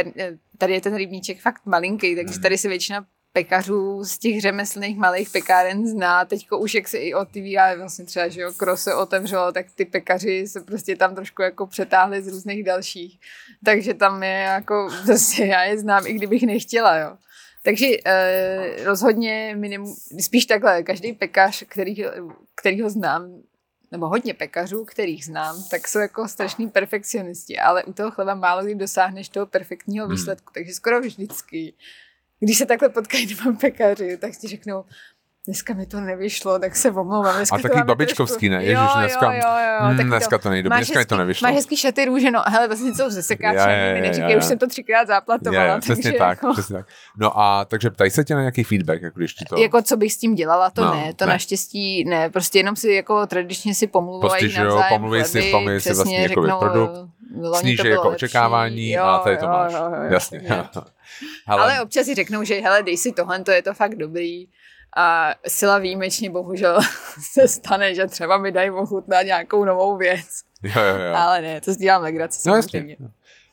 tady je ten rybníček fakt malinký, takže tady se většina pekařů z těch řemeslných malých pekáren zná. Teďko už jak se i otvírá, vlastně třeba, že jo, kro se otevřelo, tak ty pekaři se prostě tam trošku jako přetáhli z různých dalších. Takže tam je jako, [laughs] prostě já je znám, i kdybych nechtěla, jo. Takže eh, rozhodně minimum, spíš takhle, každý pekař, který, který ho znám, nebo hodně pekařů, kterých znám, tak jsou jako strašní perfekcionisti, ale u toho chleba málo kdy dosáhneš toho perfektního hmm. výsledku, hmm. takže skoro vždycky, když se takhle potkají dva pekaři, tak ti řeknou, dneska mi to nevyšlo, tak se omlouvám. Dneska a taky babičkovský, ne? Ježiš, jo, dneska, jo, jo, jo, mm, dneska to, to nejde, dneska hezký, mi to nevyšlo. Máš hezký šaty růže, no hele, vlastně jsou ze sekáče, mi neříkej, už jsem to třikrát záplatovala. Je, je, přesně tak, jako... přesně tak. No a takže ptají se tě na nějaký feedback, jako když ti to... Jako co bych s tím dělala, to no, ne, to ne. naštěstí ne, prostě jenom si jako tradičně si pomluvají navzájem pomluví si, pomluví si vlastně jako produkt, sníží jako očekávání a tady to máš, jasně. [laughs] Ale občas si řeknou, že hele, dej si tohle, to je to fakt dobrý a sila výjimečně bohužel [laughs] se stane, že třeba mi dají ochutnat nějakou novou věc. Jo, jo, jo. Ale ne, to dělám legraci no, samozřejmě. Jasně.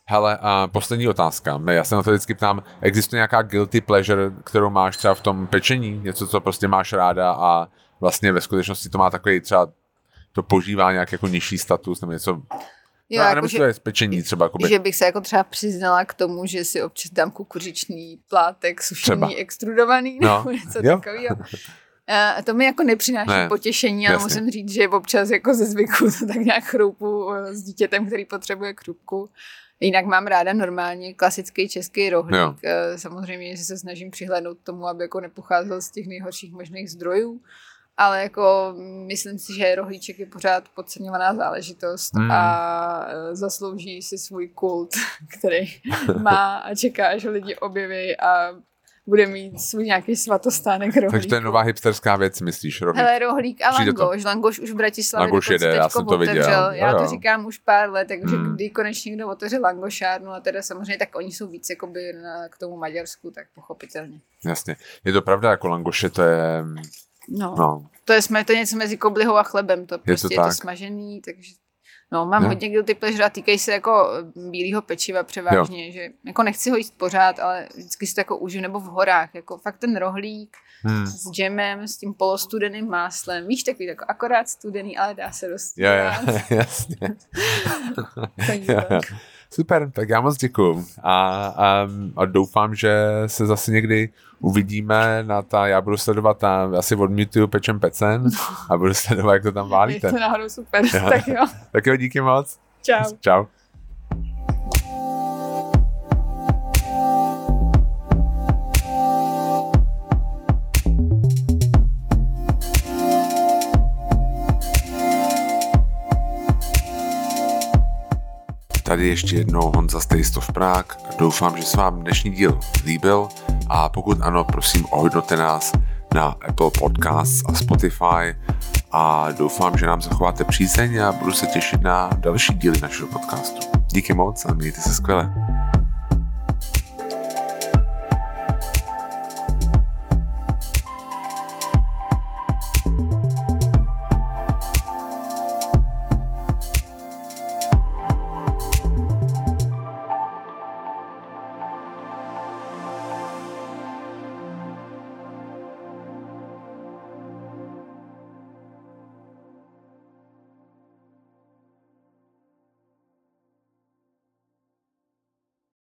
Hele, a poslední otázka. Já se na to vždycky ptám, existuje nějaká guilty pleasure, kterou máš třeba v tom pečení? Něco, co prostě máš ráda a vlastně ve skutečnosti to má takový třeba to požívá nějak jako nižší status nebo něco Jo, no, jako, že, to je pečení třeba. Jakoby. Že bych se jako třeba přiznala k tomu, že si občas dám kukuřičný plátek sušený, třeba. extrudovaný no. nebo něco jo. takového. A to mi jako nepřináší ne, potěšení, ale jasně. musím říct, že občas jako ze zvyku [laughs] to tak nějak chroupu s dítětem, který potřebuje chrupku. Jinak mám ráda normálně klasický český rohlík. Jo. Eh, samozřejmě, že se snažím přihlédnout tomu, aby jako nepocházel z těch nejhorších možných zdrojů ale jako myslím si, že rohlíček je pořád podceňovaná záležitost mm. a e, zaslouží si svůj kult, [laughs] který má a čeká, že lidi objeví a bude mít svůj nějaký svatostánek rohlík. Takže to je nová hipsterská věc, myslíš, rohlík? Hele, rohlík a langoš. Langoš už v Bratislavě langoš jede, já jsem to viděl. Otevřel. Já to říkám už pár let, takže hmm. kdy konečně někdo otevřel langošárnu a teda samozřejmě, tak oni jsou víc jakoby na, k tomu Maďarsku, tak pochopitelně. Jasně. Je to pravda, jako langoše to je... No, no. to je, to je něco mezi koblihou a chlebem, to je prostě to, je to smažený, takže No, mám jo. hodně guilty pleasure a týkají se jako bílého pečiva převážně, jo. že jako nechci ho jíst pořád, ale vždycky si to jako užiju, nebo v horách, jako fakt ten rohlík hmm. s džemem, s tím polostudeným máslem, víš, takový jako akorát studený, ale dá se dost. Jo, jo, [laughs] jasně. [laughs] Super, tak já moc děkuju a, a, a doufám, že se zase někdy uvidíme na ta, já budu sledovat tam, asi odmítuju pečem pecen a budu sledovat, jak to tam válíte. Je to náhodou super, [laughs] tak jo. tak jo, díky moc. Čau. Čau. Tady ještě jednou Honza Stejstov Prák. Doufám, že se vám dnešní díl líbil a pokud ano, prosím ohodnote nás na Apple Podcasts a Spotify a doufám, že nám zachováte přízeň a budu se těšit na další díly našeho podcastu. Díky moc a mějte se skvěle.